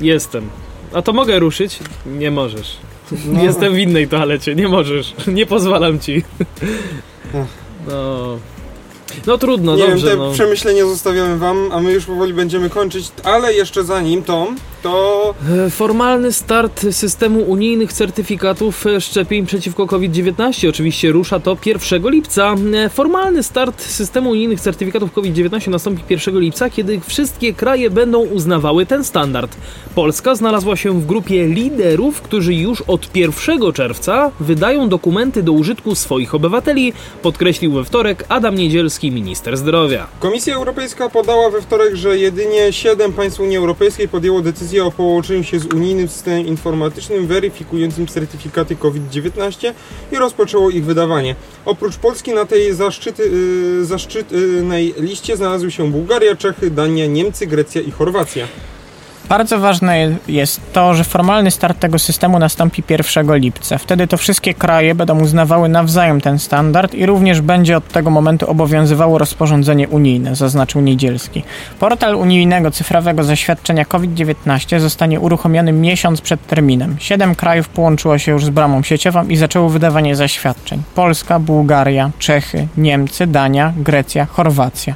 Jestem. A to mogę ruszyć? Nie możesz. No. Jestem w innej toalecie, nie możesz. Nie pozwalam ci. Ach. No. No trudno, nie dobrze. wiem, te no. przemyślenia zostawiamy wam, a my już powoli będziemy kończyć, ale jeszcze zanim to, to E, Formalny start systemu unijnych certyfikatów e, szczepień przeciwko COVID-19 oczywiście rusza to 1 lipca. E, Formalny start systemu unijnych certyfikatów COVID-19 nastąpi 1 lipca, kiedy wszystkie kraje będą uznawały ten standard. Polska znalazła się w grupie liderów, którzy już od 1 czerwca wydają dokumenty do użytku swoich obywateli, podkreślił we wtorek Adam Niedzielski, minister zdrowia. Komisja Europejska podała we wtorek, że jedynie 7 państw Unii Europejskiej podjęło decyzję o połączeniu się z unijnym systemem informatycznym weryfikującym certyfikaty COVID-19 i rozpoczęło ich wydawanie. Oprócz Polski na tej zaszczyty, yy, zaszczytnej liście znalazły się Bułgaria, Czechy, Dania, Niemcy, Grecja i Chorwacja. Bardzo ważne jest to, że formalny start tego systemu nastąpi 1 lipca. Wtedy to wszystkie kraje będą uznawały nawzajem ten standard i również będzie od tego momentu obowiązywało rozporządzenie unijne, zaznaczył Niedzielski. Portal unijnego cyfrowego zaświadczenia COVID-19 zostanie uruchomiony miesiąc przed terminem. Siedem krajów połączyło się już z bramą sieciową i zaczęło wydawanie zaświadczeń. Polska, Bułgaria, Czechy, Niemcy, Dania, Grecja, Chorwacja.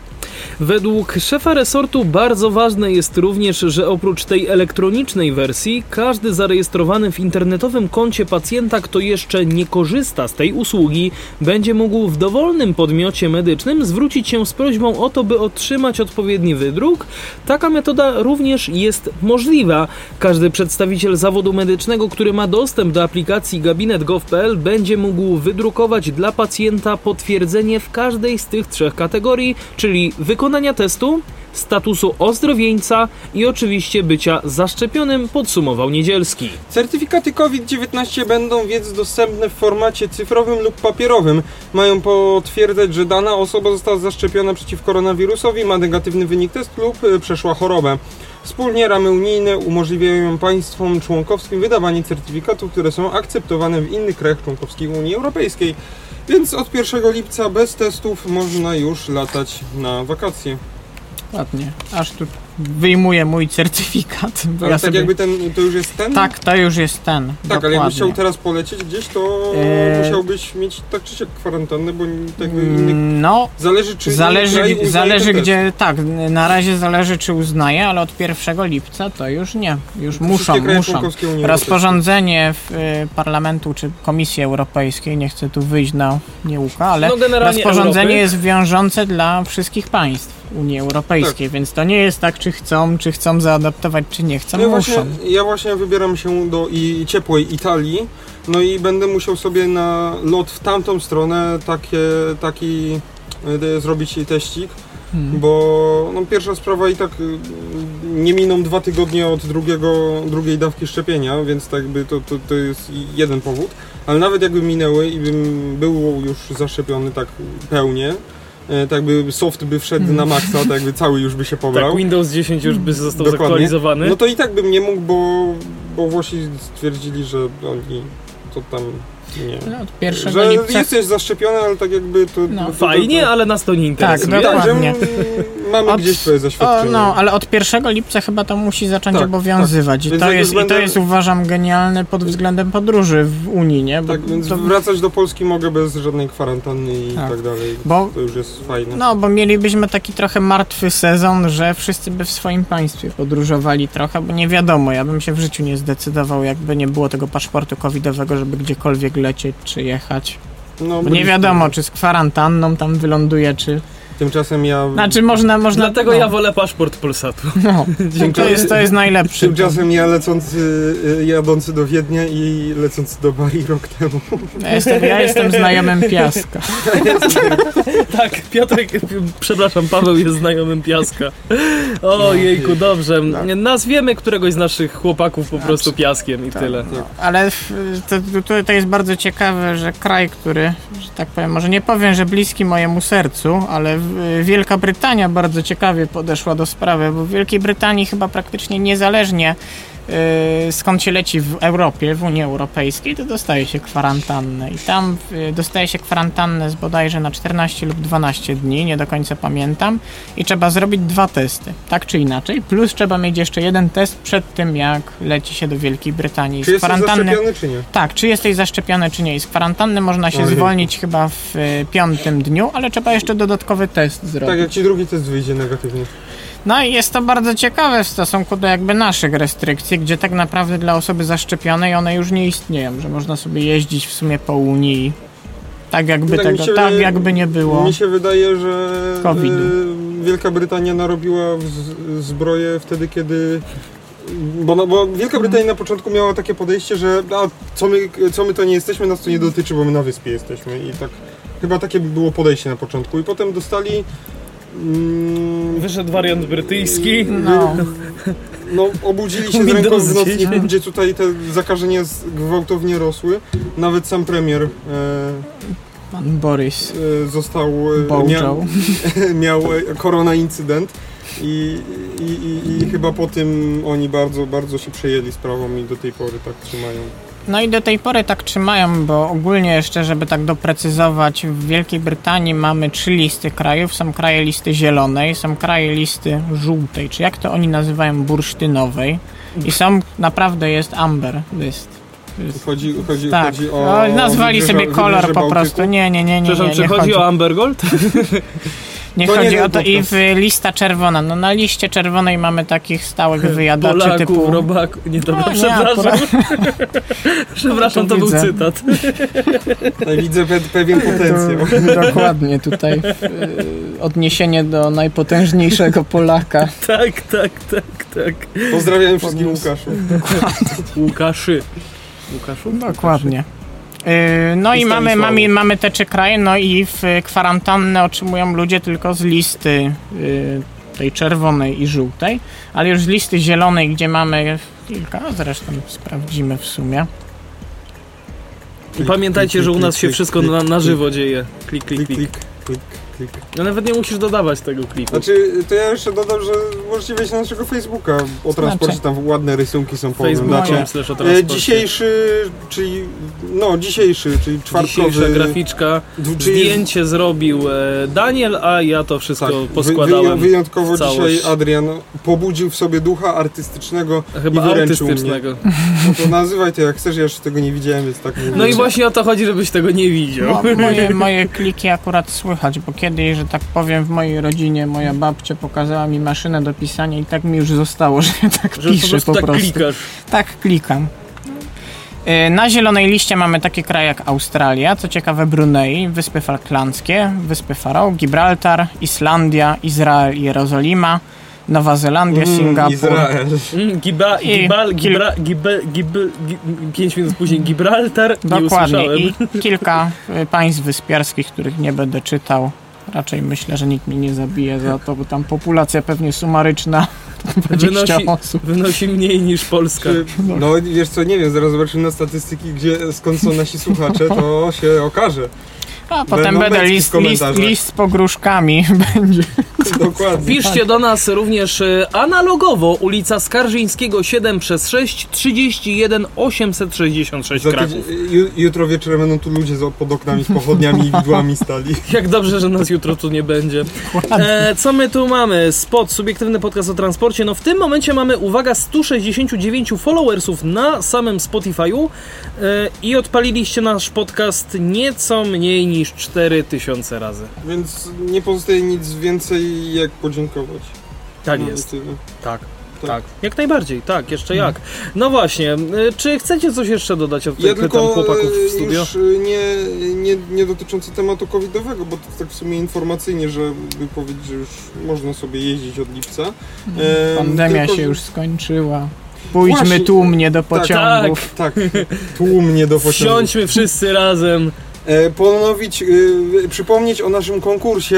Według szefa resortu bardzo ważne jest również, że oprócz tej elektronicznej wersji, każdy zarejestrowany w internetowym koncie pacjenta, kto jeszcze nie korzysta z tej usługi, będzie mógł w dowolnym podmiocie medycznym zwrócić się z prośbą o to, by otrzymać odpowiedni wydruk. Taka metoda również jest możliwa. Każdy przedstawiciel zawodu medycznego, który ma dostęp do aplikacji gabinet.gov.pl będzie mógł wydrukować dla pacjenta potwierdzenie w każdej z tych trzech kategorii, czyli wykonania testu, statusu ozdrowieńca i oczywiście bycia zaszczepionym, podsumował Niedzielski. Certyfikaty COVID-19 będą więc dostępne w formacie cyfrowym lub papierowym. Mają potwierdzać, że dana osoba została zaszczepiona przeciw koronawirusowi, ma negatywny wynik testu lub y, przeszła chorobę. Wspólnie ramy unijne umożliwiają państwom członkowskim wydawanie certyfikatów, które są akceptowane w innych krajach członkowskich Unii Europejskiej. Więc od 1 lipca bez testów można już latać na wakacje. Ładnie. Aż tu wyjmuję mój certyfikat. Bo Ale ja tak sobie... jakby ten, to już jest ten? Tak, to już jest ten. Tak, ale dokładnie. jakbyś chciał teraz polecieć gdzieś, to Eee. musiałbyś mieć tak czy siak kwarantannę, bo tak No, Zależy czy zależy, zależy gdzie, tak, na razie zależy czy uznaje, ale od 1 lipca to już nie, już muszą, kraje muszą. Unii Rozporządzenie w, y, Parlamentu czy Komisji Europejskiej, nie chcę tu wyjść na nieuka, ale No, rozporządzenie Europy. jest wiążące dla wszystkich państw Unii Europejskiej, Tak. więc to nie jest tak, czy chcą, czy chcą zaadaptować, czy nie chcą, Ja muszą. właśnie, ja właśnie wybieram się do i ciepłej Italii, no i będę musiał sobie na lot w tamtą stronę takie, taki e, zrobić teścik, Hmm. bo no, pierwsza sprawa i tak y, nie miną dwa tygodnie od drugiego, drugiej dawki szczepienia, więc tak by to, to, to jest jeden powód, ale nawet jakby minęły i bym był już zaszczepiony tak pełnie, e, tak by soft by wszedł na maksa, tak jakby cały już by się pobrał. Tak, Windows 10 już by został Dokładnie. zaktualizowany. No to i tak bym nie mógł, bo, bo Włosi stwierdzili, że oni to tam nie. No, od 1 Że lipca jesteś zaszczepiony, ale tak jakby to. No. to, to, Fajnie, to, ale nas to nie interesuje. Tak, Dokładnie. mamy Od- gdzieś twoje O, zaświadczenie. no, ale od 1 lipca chyba to musi zacząć Tak, obowiązywać. I, Więc to jest, już I to jest uważam genialne pod względem podróży w Unii, nie? Bo, Tak, więc to, wracać do Polski mogę bez żadnej kwarantanny i Tak. tak, dalej. Bo- To już jest fajne. no, bo mielibyśmy taki trochę martwy sezon, że wszyscy by w swoim państwie podróżowali trochę, bo nie wiadomo, ja bym się w życiu nie zdecydował, jakby nie było tego paszportu covidowego, żeby gdziekolwiek lecieć czy jechać. No, nie wiadomo, czy z kwarantanną tam wyląduje, czy... Tymczasem ja. Znaczy można, można... Dlatego no, ja wolę paszport Polsatu. No, to jest, to jest najlepszy. Tymczasem ja lecący, y, jadący do Wiednia i lecący do Bari rok temu. Ja jestem, ja jestem znajomym Piaska. Tak, Piotrek, przepraszam, Paweł jest znajomym Piaska. O jejku, dobrze. Nazwiemy któregoś z naszych chłopaków po prostu Piaskiem i tyle. Ale w- to, to, to jest bardzo ciekawe, że kraj, który, że tak powiem, może nie powiem, że bliski mojemu sercu, ale Wielka Brytania bardzo ciekawie podeszła do sprawy, bo w Wielkiej Brytanii chyba praktycznie niezależnie skąd się leci w Europie, w Unii Europejskiej, to dostaje się kwarantannę. I tam yy, dostaje się kwarantannę z bodajże na 14 lub 12 dni, nie do końca pamiętam. I trzeba zrobić dwa testy, tak czy inaczej. Plus trzeba mieć jeszcze jeden test przed tym, jak leci się do Wielkiej Brytanii. Czy Z jesteś kwarantanny... zaszczepiony, czy nie? Tak, czy jesteś zaszczepiony, czy nie. I z kwarantanny można się Ojej. zwolnić chyba w y, piątym dniu, ale trzeba jeszcze dodatkowy test zrobić. Tak, jak ci drugi test wyjdzie negatywnie. No i jest to bardzo ciekawe w stosunku do jakby naszych restrykcji, gdzie tak naprawdę dla osoby zaszczepionej one już nie istnieją, że można sobie jeździć w sumie po Unii. Tak jakby Tak, tego, się tak jakby nie było. Mi się wydaje, że COVID-u. e, Wielka Brytania narobiła zbroję wtedy, kiedy. Bo, no, bo Wielka Brytania na początku miała takie podejście, że a, co, my, co my to nie jesteśmy, nas to nie dotyczy, bo my na wyspie jesteśmy. I tak chyba takie było podejście na początku. I potem dostali. Mm, Wyszedł wariant brytyjski. No, no, obudzili się z Windows ręką w nocniku, 10. gdzie tutaj te zakażenia z- gwałtownie rosły. Nawet sam premier e, pan Boris e, został. e, Bołczał. miał e, korona incydent i, i, i, i chyba po tym oni bardzo, bardzo się przejęli sprawą i do tej pory tak trzymają. No i do tej pory tak trzymają, bo ogólnie jeszcze, żeby tak doprecyzować, w Wielkiej Brytanii mamy trzy listy krajów. Są kraje listy zielonej, są kraje listy żółtej, czy jak to oni nazywają, bursztynowej. I są, naprawdę jest amber list. Jest- Chodzi, chodzi, Tak, chodzi o. o, nazwali sobie kolor po prostu. Nie, nie, nie, nie. Przepraszam, nie, czy nie chodzi o Amber Gold? Nie To nie chodzi ten o to i w lista czerwona. No na liście czerwonej mamy takich stałych wyjadaczy Polaków, typu... robaku. Nie, dobra, No, nie, przepraszam. Przepraszam, to był widzę. cytat. Ja widzę pe pewien potencjał. To, dokładnie, tutaj y, odniesienie do najpotężniejszego Polaka. Tak, tak, tak, tak. Pozdrawiam wszystkich Podniósł. Łukaszu. Łukaszy. Łukaszu? Dokładnie. Y, No i I mamy, mamy, mamy te trzy kraje, no i w kwarantannę otrzymują ludzie tylko z listy y, tej czerwonej i żółtej, ale już z listy zielonej, gdzie mamy kilka, a zresztą sprawdzimy w sumie. I pamiętajcie, że u nas się Klik, wszystko klik, na, na klik, żywo dzieje. Klik, klik, Klik, klik. klik, klik. No nawet nie musisz dodawać tego kliku. Znaczy, to ja jeszcze dodam, że możecie wejść na naszego Facebooka o transporcie, Znaczy. tam ładne rysunki są Facebook pooglądacie. com slash o E, transporcie. dzisiejszy, czyli, no dzisiejszy, czyli Dzisiejsza czwartkowy, graficzka. dwu- czyli Zdjęcie zrobił e, Daniel, a ja to wszystko Tak, poskładałem. Wy, wyjątkowo całość. dzisiaj Adrian pobudził w sobie ducha artystycznego Chyba i wyręczył artystycznego. No to nazywaj to jak chcesz, ja jeszcze tego nie widziałem, więc tak mówię. No i właśnie o to chodzi, żebyś tego nie widział. No, moje, moje kliki akurat słychać, bo kiedyś, że tak powiem, w mojej rodzinie moja babcia pokazała mi maszynę do pisania i tak mi już zostało, że ja tak Że po piszę prostu po tak prostu. klikasz. Tak klikam. Y, Na zielonej liście mamy takie kraje jak Australia, co ciekawe Brunei, Wyspy Falklandzkie, Wyspy Faroe, Gibraltar, Islandia, Izrael, Jerozolima, Nowa Zelandia, Mm, Singapur. Izrael. Mm, Giba, I gibal, gibra, gibel, gibel, gi, pięć minut później Gibraltar. Nie Dokładnie. usłyszałem. I kilka y, państw wyspiarskich, których nie będę czytał. Raczej myślę, że nikt mnie nie zabije za to, bo tam populacja pewnie sumaryczna 20 Wynosi, osób. wynosi mniej niż Polska. No wiesz co, nie wiem, zaraz zobaczymy na statystyki, gdzie, skąd są nasi słuchacze, to się okaże. A potem Będą będę beczki w list, list, komentarzach. list z pogróżkami będzie. Dokładnie. Piszcie do nas również e, analogowo ulica Skarżyńskiego 7 przez 6 31 866 Za Kraków. tydzień- ju, jutro wieczorem będą tu ludzie z, pod oknami z pochodniami i widłami stali. Jak dobrze, że nas jutro tu nie będzie. E, co my tu mamy? Spot, subiektywny podcast o transporcie. No w tym momencie mamy, uwaga, 169 followersów na samym Spotify'u e, i odpaliliście nasz podcast nieco mniej niż 4000 razy. Więc nie pozostaje nic więcej jak podziękować. Tak No, jest. Tak. Tak. Tak, jak najbardziej, tak, jeszcze jak. No właśnie, e, czy chcecie coś jeszcze dodać od Ja tych tylko chłopaków w studio? już e, nie, nie, nie dotyczące tematu covidowego, bo to tak w sumie informacyjnie, żeby powiedzieć, że już można sobie jeździć od lipca. E, Pandemia tylko, się że- już skończyła. Pójdźmy Właśnie, tłumnie do pociągów. Tak, tłumnie do pociągu. Wsiądźmy wszyscy razem. E, ponowić, e, przypomnieć o naszym konkursie,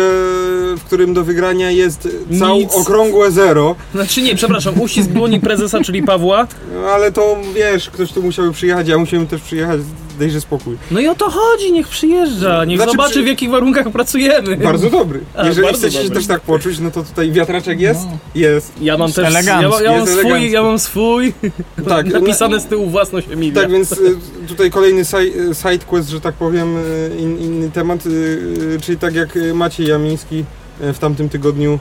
w którym do wygrania jest całe Nic. okrągłe zero. Znaczy nie, przepraszam, uścisk dłoni prezesa, czyli Pawła. No, ale to wiesz, ktoś tu musiałby przyjechać, ja musiałem też przyjechać dejże spokój. No i o to chodzi, niech przyjeżdża, niech Znaczy, zobaczy przy- w jakich warunkach pracujemy. Bardzo dobry. A, Jeżeli bardzo chcecie się dobry. też tak poczuć, no to tutaj wiatraczek jest? No. Jest. Ja mam też, ja, elegancko, ja mam jest swój, ja mam swój, Tak, napisane z tyłu własność Emilia. Tak, więc y, tutaj kolejny side, side quest, że tak powiem, y, in, inny temat, y, y, czyli tak jak y, Maciej Jamiński y, w tamtym tygodniu,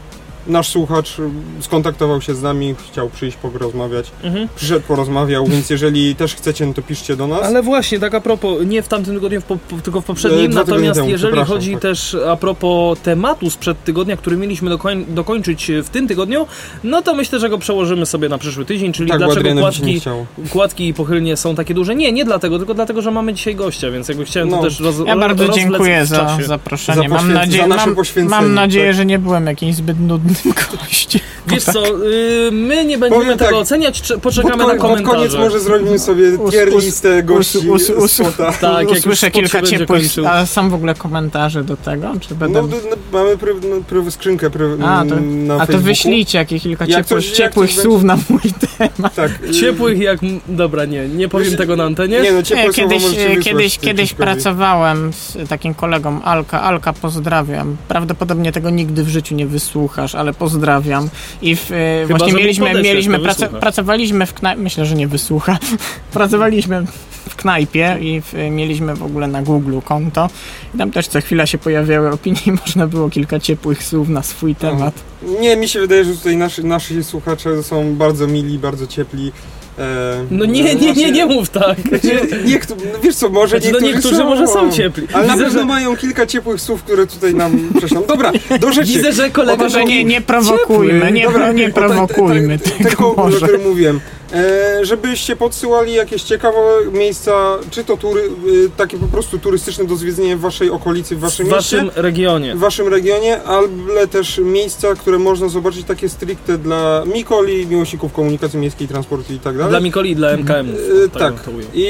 nasz słuchacz y, skontaktował się z nami, chciał przyjść porozmawiać, Mhm. przyszedł, porozmawiał, więc jeżeli też chcecie, no to piszcie do nas. Ale właśnie, tak a propos, nie w tamtym tygodniu, w po, tylko w poprzednim, E, natomiast temu, jeżeli chodzi tak. też a propos tematu sprzed tygodnia, który mieliśmy dokoń, dokończyć w tym tygodniu, no to myślę, że go przełożymy sobie na przyszły tydzień, czyli tak, dlaczego kładki, kładki i pochylnie są takie duże. Nie, nie dlatego, tylko dlatego, że mamy dzisiaj gościa, więc jakby chciałem No. to też roz, Ja bardzo dziękuję za zaproszenie. Za mam nadzieję, za nasze mam, poświęcenie, mam nadzieję tak. że nie byłem jakimś zbyt nudnym gościem. Wiesz co, y, my nie będziemy Powiem tego tak, oceniać, czy- Pod, poczekamy na pod komentarze. koniec może zrobimy sobie Us- tier us- listę gości us- us- z spota. Tak, jak Usłyszę się kilka będzie ciepłych, a sam w ogóle komentarze do tego, czy. No, d- no, mamy pry, no, pry, skrzynkę pry, A, to- na a to wyślijcie jakieś kilka Jak ciepłych, coś- ciepłych słów na mój temat. Tak. Ciepłych jak... Dobra, nie, nie powiem Wiesz, tego na antenie. Nie no, ciepłe Nie, kiedyś, kiedyś, kiedyś pracowałem z takim kolegą Alka. Alka, pozdrawiam. Prawdopodobnie tego nigdy w życiu nie wysłuchasz, ale pozdrawiam. I w, e, Chyba, właśnie mieliśmy, podeślesz, mieliśmy wysłucha. pracowaliśmy w knajpie, myślę, że nie wysłucha. pracowaliśmy w knajpie i w, mieliśmy w ogóle na Google konto. I tam też co chwila się pojawiały opinie i można było kilka ciepłych słów na swój temat. Nie, mi się wydaje, że tutaj nasi, nasi słuchacze są bardzo mili, bardzo ciepli. E, No nie, nie, nie, nie mów tak. Znaczy, niektó- no wiesz co, może Znaczy, no niektórzy, niektórzy są, może są ciepli. Ale na pewno że- mają kilka ciepłych słów, które tutaj nam prześlą. Dobra, do rzeczy. Widzę, że kolega... Może nie, nie prowokujmy, nie, Dobra, nie o, ten- prowokujmy ten- tego Tego, o może. którym mówiłem. E, żebyście podsyłali jakieś ciekawe miejsca, czy to tury, y, takie po prostu turystyczne do zwiedzenia w waszej okolicy, w w waszym, waszym mieście. regionie. w waszym regionie, ale też miejsca, które można zobaczyć takie stricte dla Mikoli, miłośników komunikacji miejskiej, transportu i tak dalej. Dla Mikoli i dla MKM. Yy, tak. Ujął. I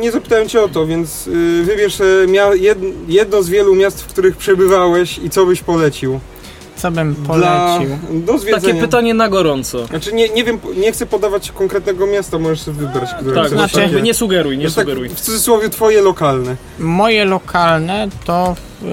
nie zapytałem cię o to, więc yy, wybierz mia- jed, jedno z wielu miast, w których przebywałeś i co byś polecił. Co bym Dla, polecił? do zwiedzenia. Takie pytanie na gorąco. Znaczy nie, nie wiem, nie chcę podawać konkretnego miasta, możesz sobie wybrać, które Tak, chcesz. znaczy- takie- nie sugeruj, nie tak sugeruj. w cudzysłowie twoje lokalne. Moje lokalne to. y,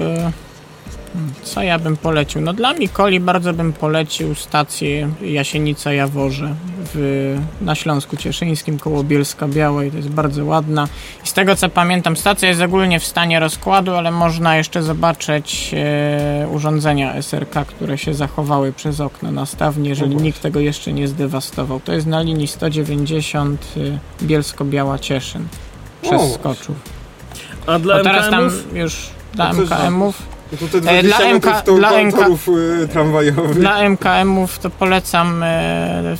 Co ja bym polecił? No dla Mikoli bardzo bym polecił stację Jasienica Jaworze w, na Śląsku Cieszyńskim koło Bielska Białej. To jest bardzo ładna. I z tego co pamiętam, stacja jest ogólnie w stanie rozkładu, ale można jeszcze zobaczyć e, urządzenia SRK, które się zachowały przez okna na stawni, jeżeli O nikt tego jeszcze nie zdewastował. To jest na linii 190 y, Bielsko-Biała Cieszyn przez O, Skoczów. A dla Bo teraz tam już dla A coś MKM-ów. No To te E, 20 dla metrów MK to dla MK y, tramwajowych. Dla MKM-ów to polecam. E,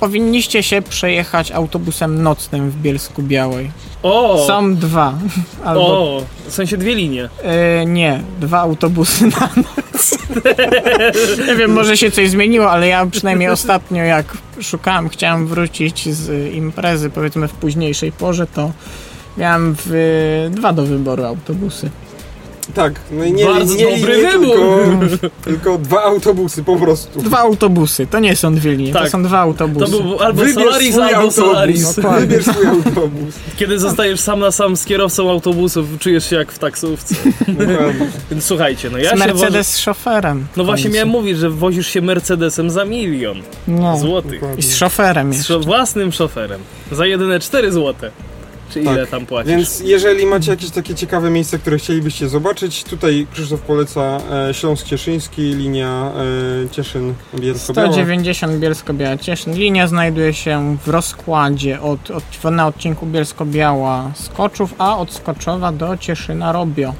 powinniście się przejechać autobusem nocnym w Bielsku Białej. O! Są dwa. Albo O! W sensie dwie linie. e, nie, dwa autobusy na noc. nie wiem, może się coś zmieniło, ale ja przynajmniej ostatnio jak szukałem, chciałem wrócić z imprezy, powiedzmy w późniejszej porze, to miałem w, dwa do wyboru autobusy. Tak, no i nie, Bardzo nie, dobry linie, wybór. Tylko, tylko dwa autobusy po prostu. Dwa autobusy, to nie są dwie linie, to Tak. są dwa To autobusy. był albo Wybierz Solaris, swój albo autobus. Solaris. Dokładnie. Wybierz swój autobus. Kiedy zostajesz sam na sam z kierowcą autobusów, czujesz się jak w taksówce. Więc słuchajcie, no ja z się Mercedes wożę... z szoferem. No właśnie miałem mówić, że wozisz się Mercedesem za milion No. złotych. I z szoferem Z jeszcze. szo- własnym szoferem. Za jedyne 4 złote. Czy ile Tak. tam płacisz? Więc jeżeli macie jakieś takie ciekawe miejsca, które chcielibyście zobaczyć, tutaj Krzysztof poleca e, Śląsk Cieszyński, linia e, Cieszyn Bielsko-Biała. 190 Bielsko-Biała Cieszyn. Linia znajduje się w rozkładzie od, od, na odcinku Bielsko-Biała Skoczów, a od Skoczowa do Cieszyna Robio.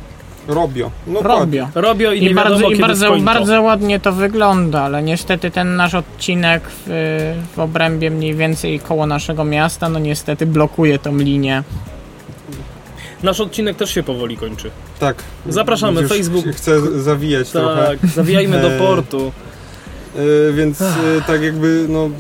Robio. No dokładnie. Robio. Robio i, I nie bardzo, wiadomo i bardzo, bardzo ładnie to wygląda, ale niestety ten nasz odcinek w, w obrębie mniej więcej koło naszego miasta, no niestety blokuje tą linię. Nasz odcinek też się powoli kończy. Tak. Zapraszamy, Już Facebook. Chcę zawijać trochę. Tak, zawijajmy do E, portu. E, więc e, tak jakby no,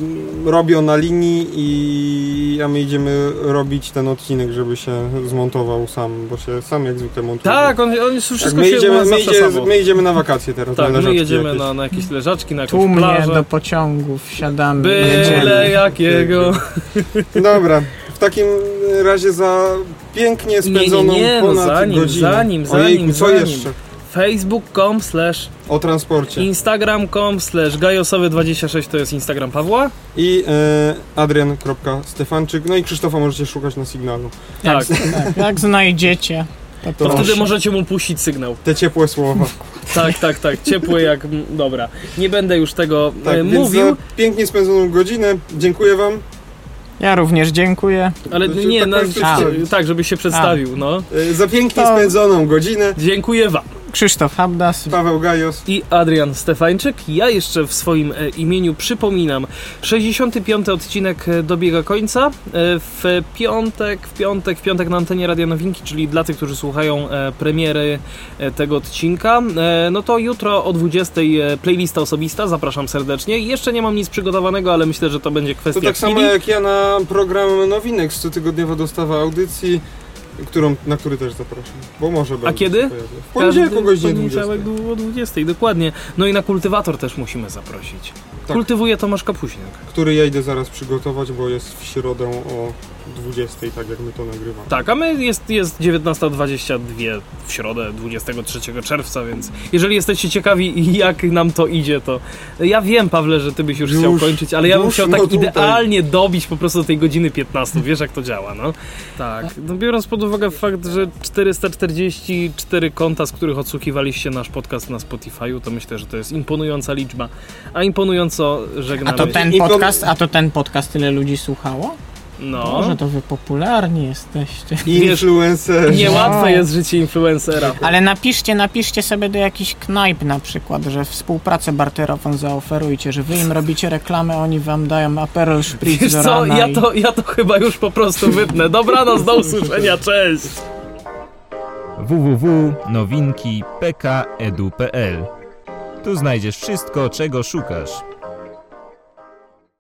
robią na linii i a my idziemy robić ten odcinek, żeby się zmontował sam, bo się sam jak zwykle montuje. Tak, on, on wszystko tak my, się idziemy, my, idzie, my idziemy na wakacje teraz. Tak, na my leżaczki jedziemy jakieś. na, na jakieś leżaczki, na jakąś Tłumnie plażę. do pociągów, siadamy. Byle jedziemy. jakiego. Dobra, w takim razie za pięknie spędzoną nie, no ponad zanim, godzinę. zanim, Ojejku, zanim, co zanim. jeszcze? facebook.com slash O transporcie. instagram.com slash gajosowy26 to jest Instagram Pawła. I e, adrian.stefanczyk. No i Krzysztofa możecie szukać na sygnalu. Tak, Tak, jak znajdziecie, to, To wtedy możecie mu puścić sygnał. Te ciepłe słowa. Tak, tak, tak, ciepły jak... Dobra, nie będę już tego Tak, e, więc mówił, za pięknie spędzoną godzinę. Dziękuję wam. Ja również dziękuję. ale to nie, tak na, przedstawić. tak, żeby się przedstawił, no. E, za pięknie To- spędzoną godzinę. Dziękuję wam. Krzysztof Habdas. Paweł Gajos. i Adrian Stefańczyk. Ja jeszcze w swoim e, imieniu przypominam 65. odcinek e, dobiega końca. E, w piątek, w piątek, w piątek na antenie Radia Nowinki, czyli dla tych, którzy słuchają premiery tego odcinka. No to jutro o 20. e, playlista osobista, zapraszam serdecznie. Jeszcze nie mam nic przygotowanego, ale myślę, że to będzie To kwestia tak samo chwili. jak ja na program Nowinek z cotygodniowa dostawa audycji, którą, na który też zapraszam. Bo może będzie kiedy? się pojawiać. W poniedziałek o godzinie 20. poniedziałek o 20, dokładnie. No i na kultywator też musimy zaprosić. Tak. Kultywuje Tomasz Kapuśniak. Który ja idę zaraz przygotować, bo jest w środę o 20, tak jak my to nagrywamy. Tak, a my jest, jest 19.22 w środę 23 czerwca, więc jeżeli jesteście ciekawi jak nam to idzie, to ja wiem Pawle, że ty byś już, Już, chciał kończyć, ale ja bym chciał no tak tutaj. idealnie dobić po prostu do tej godziny 15, wiesz jak to działa, no? Tak, no biorąc pod uwagę fakt, że 444 konta, z których odsłuchiwaliście nasz podcast na Spotify'u, to myślę, że to jest imponująca liczba, a imponująco A żegnamy. to ten podcast, a to ten podcast tyle ludzi słuchało? No, Może to wy popularni jesteście. Influencer. niełatwe No. jest życie influencera. Ale napiszcie, napiszcie sobie do jakichś knajp na przykład, że współpracę barterową zaoferujcie, że wy im robicie reklamę, oni wam dają Aperol Spritz Wiesz do co, ja i... to, ja to chyba już po prostu wytnę. Dobranoc, do usłyszenia, cześć! www.nowinki.pk.edu.pl Tu znajdziesz wszystko, czego szukasz.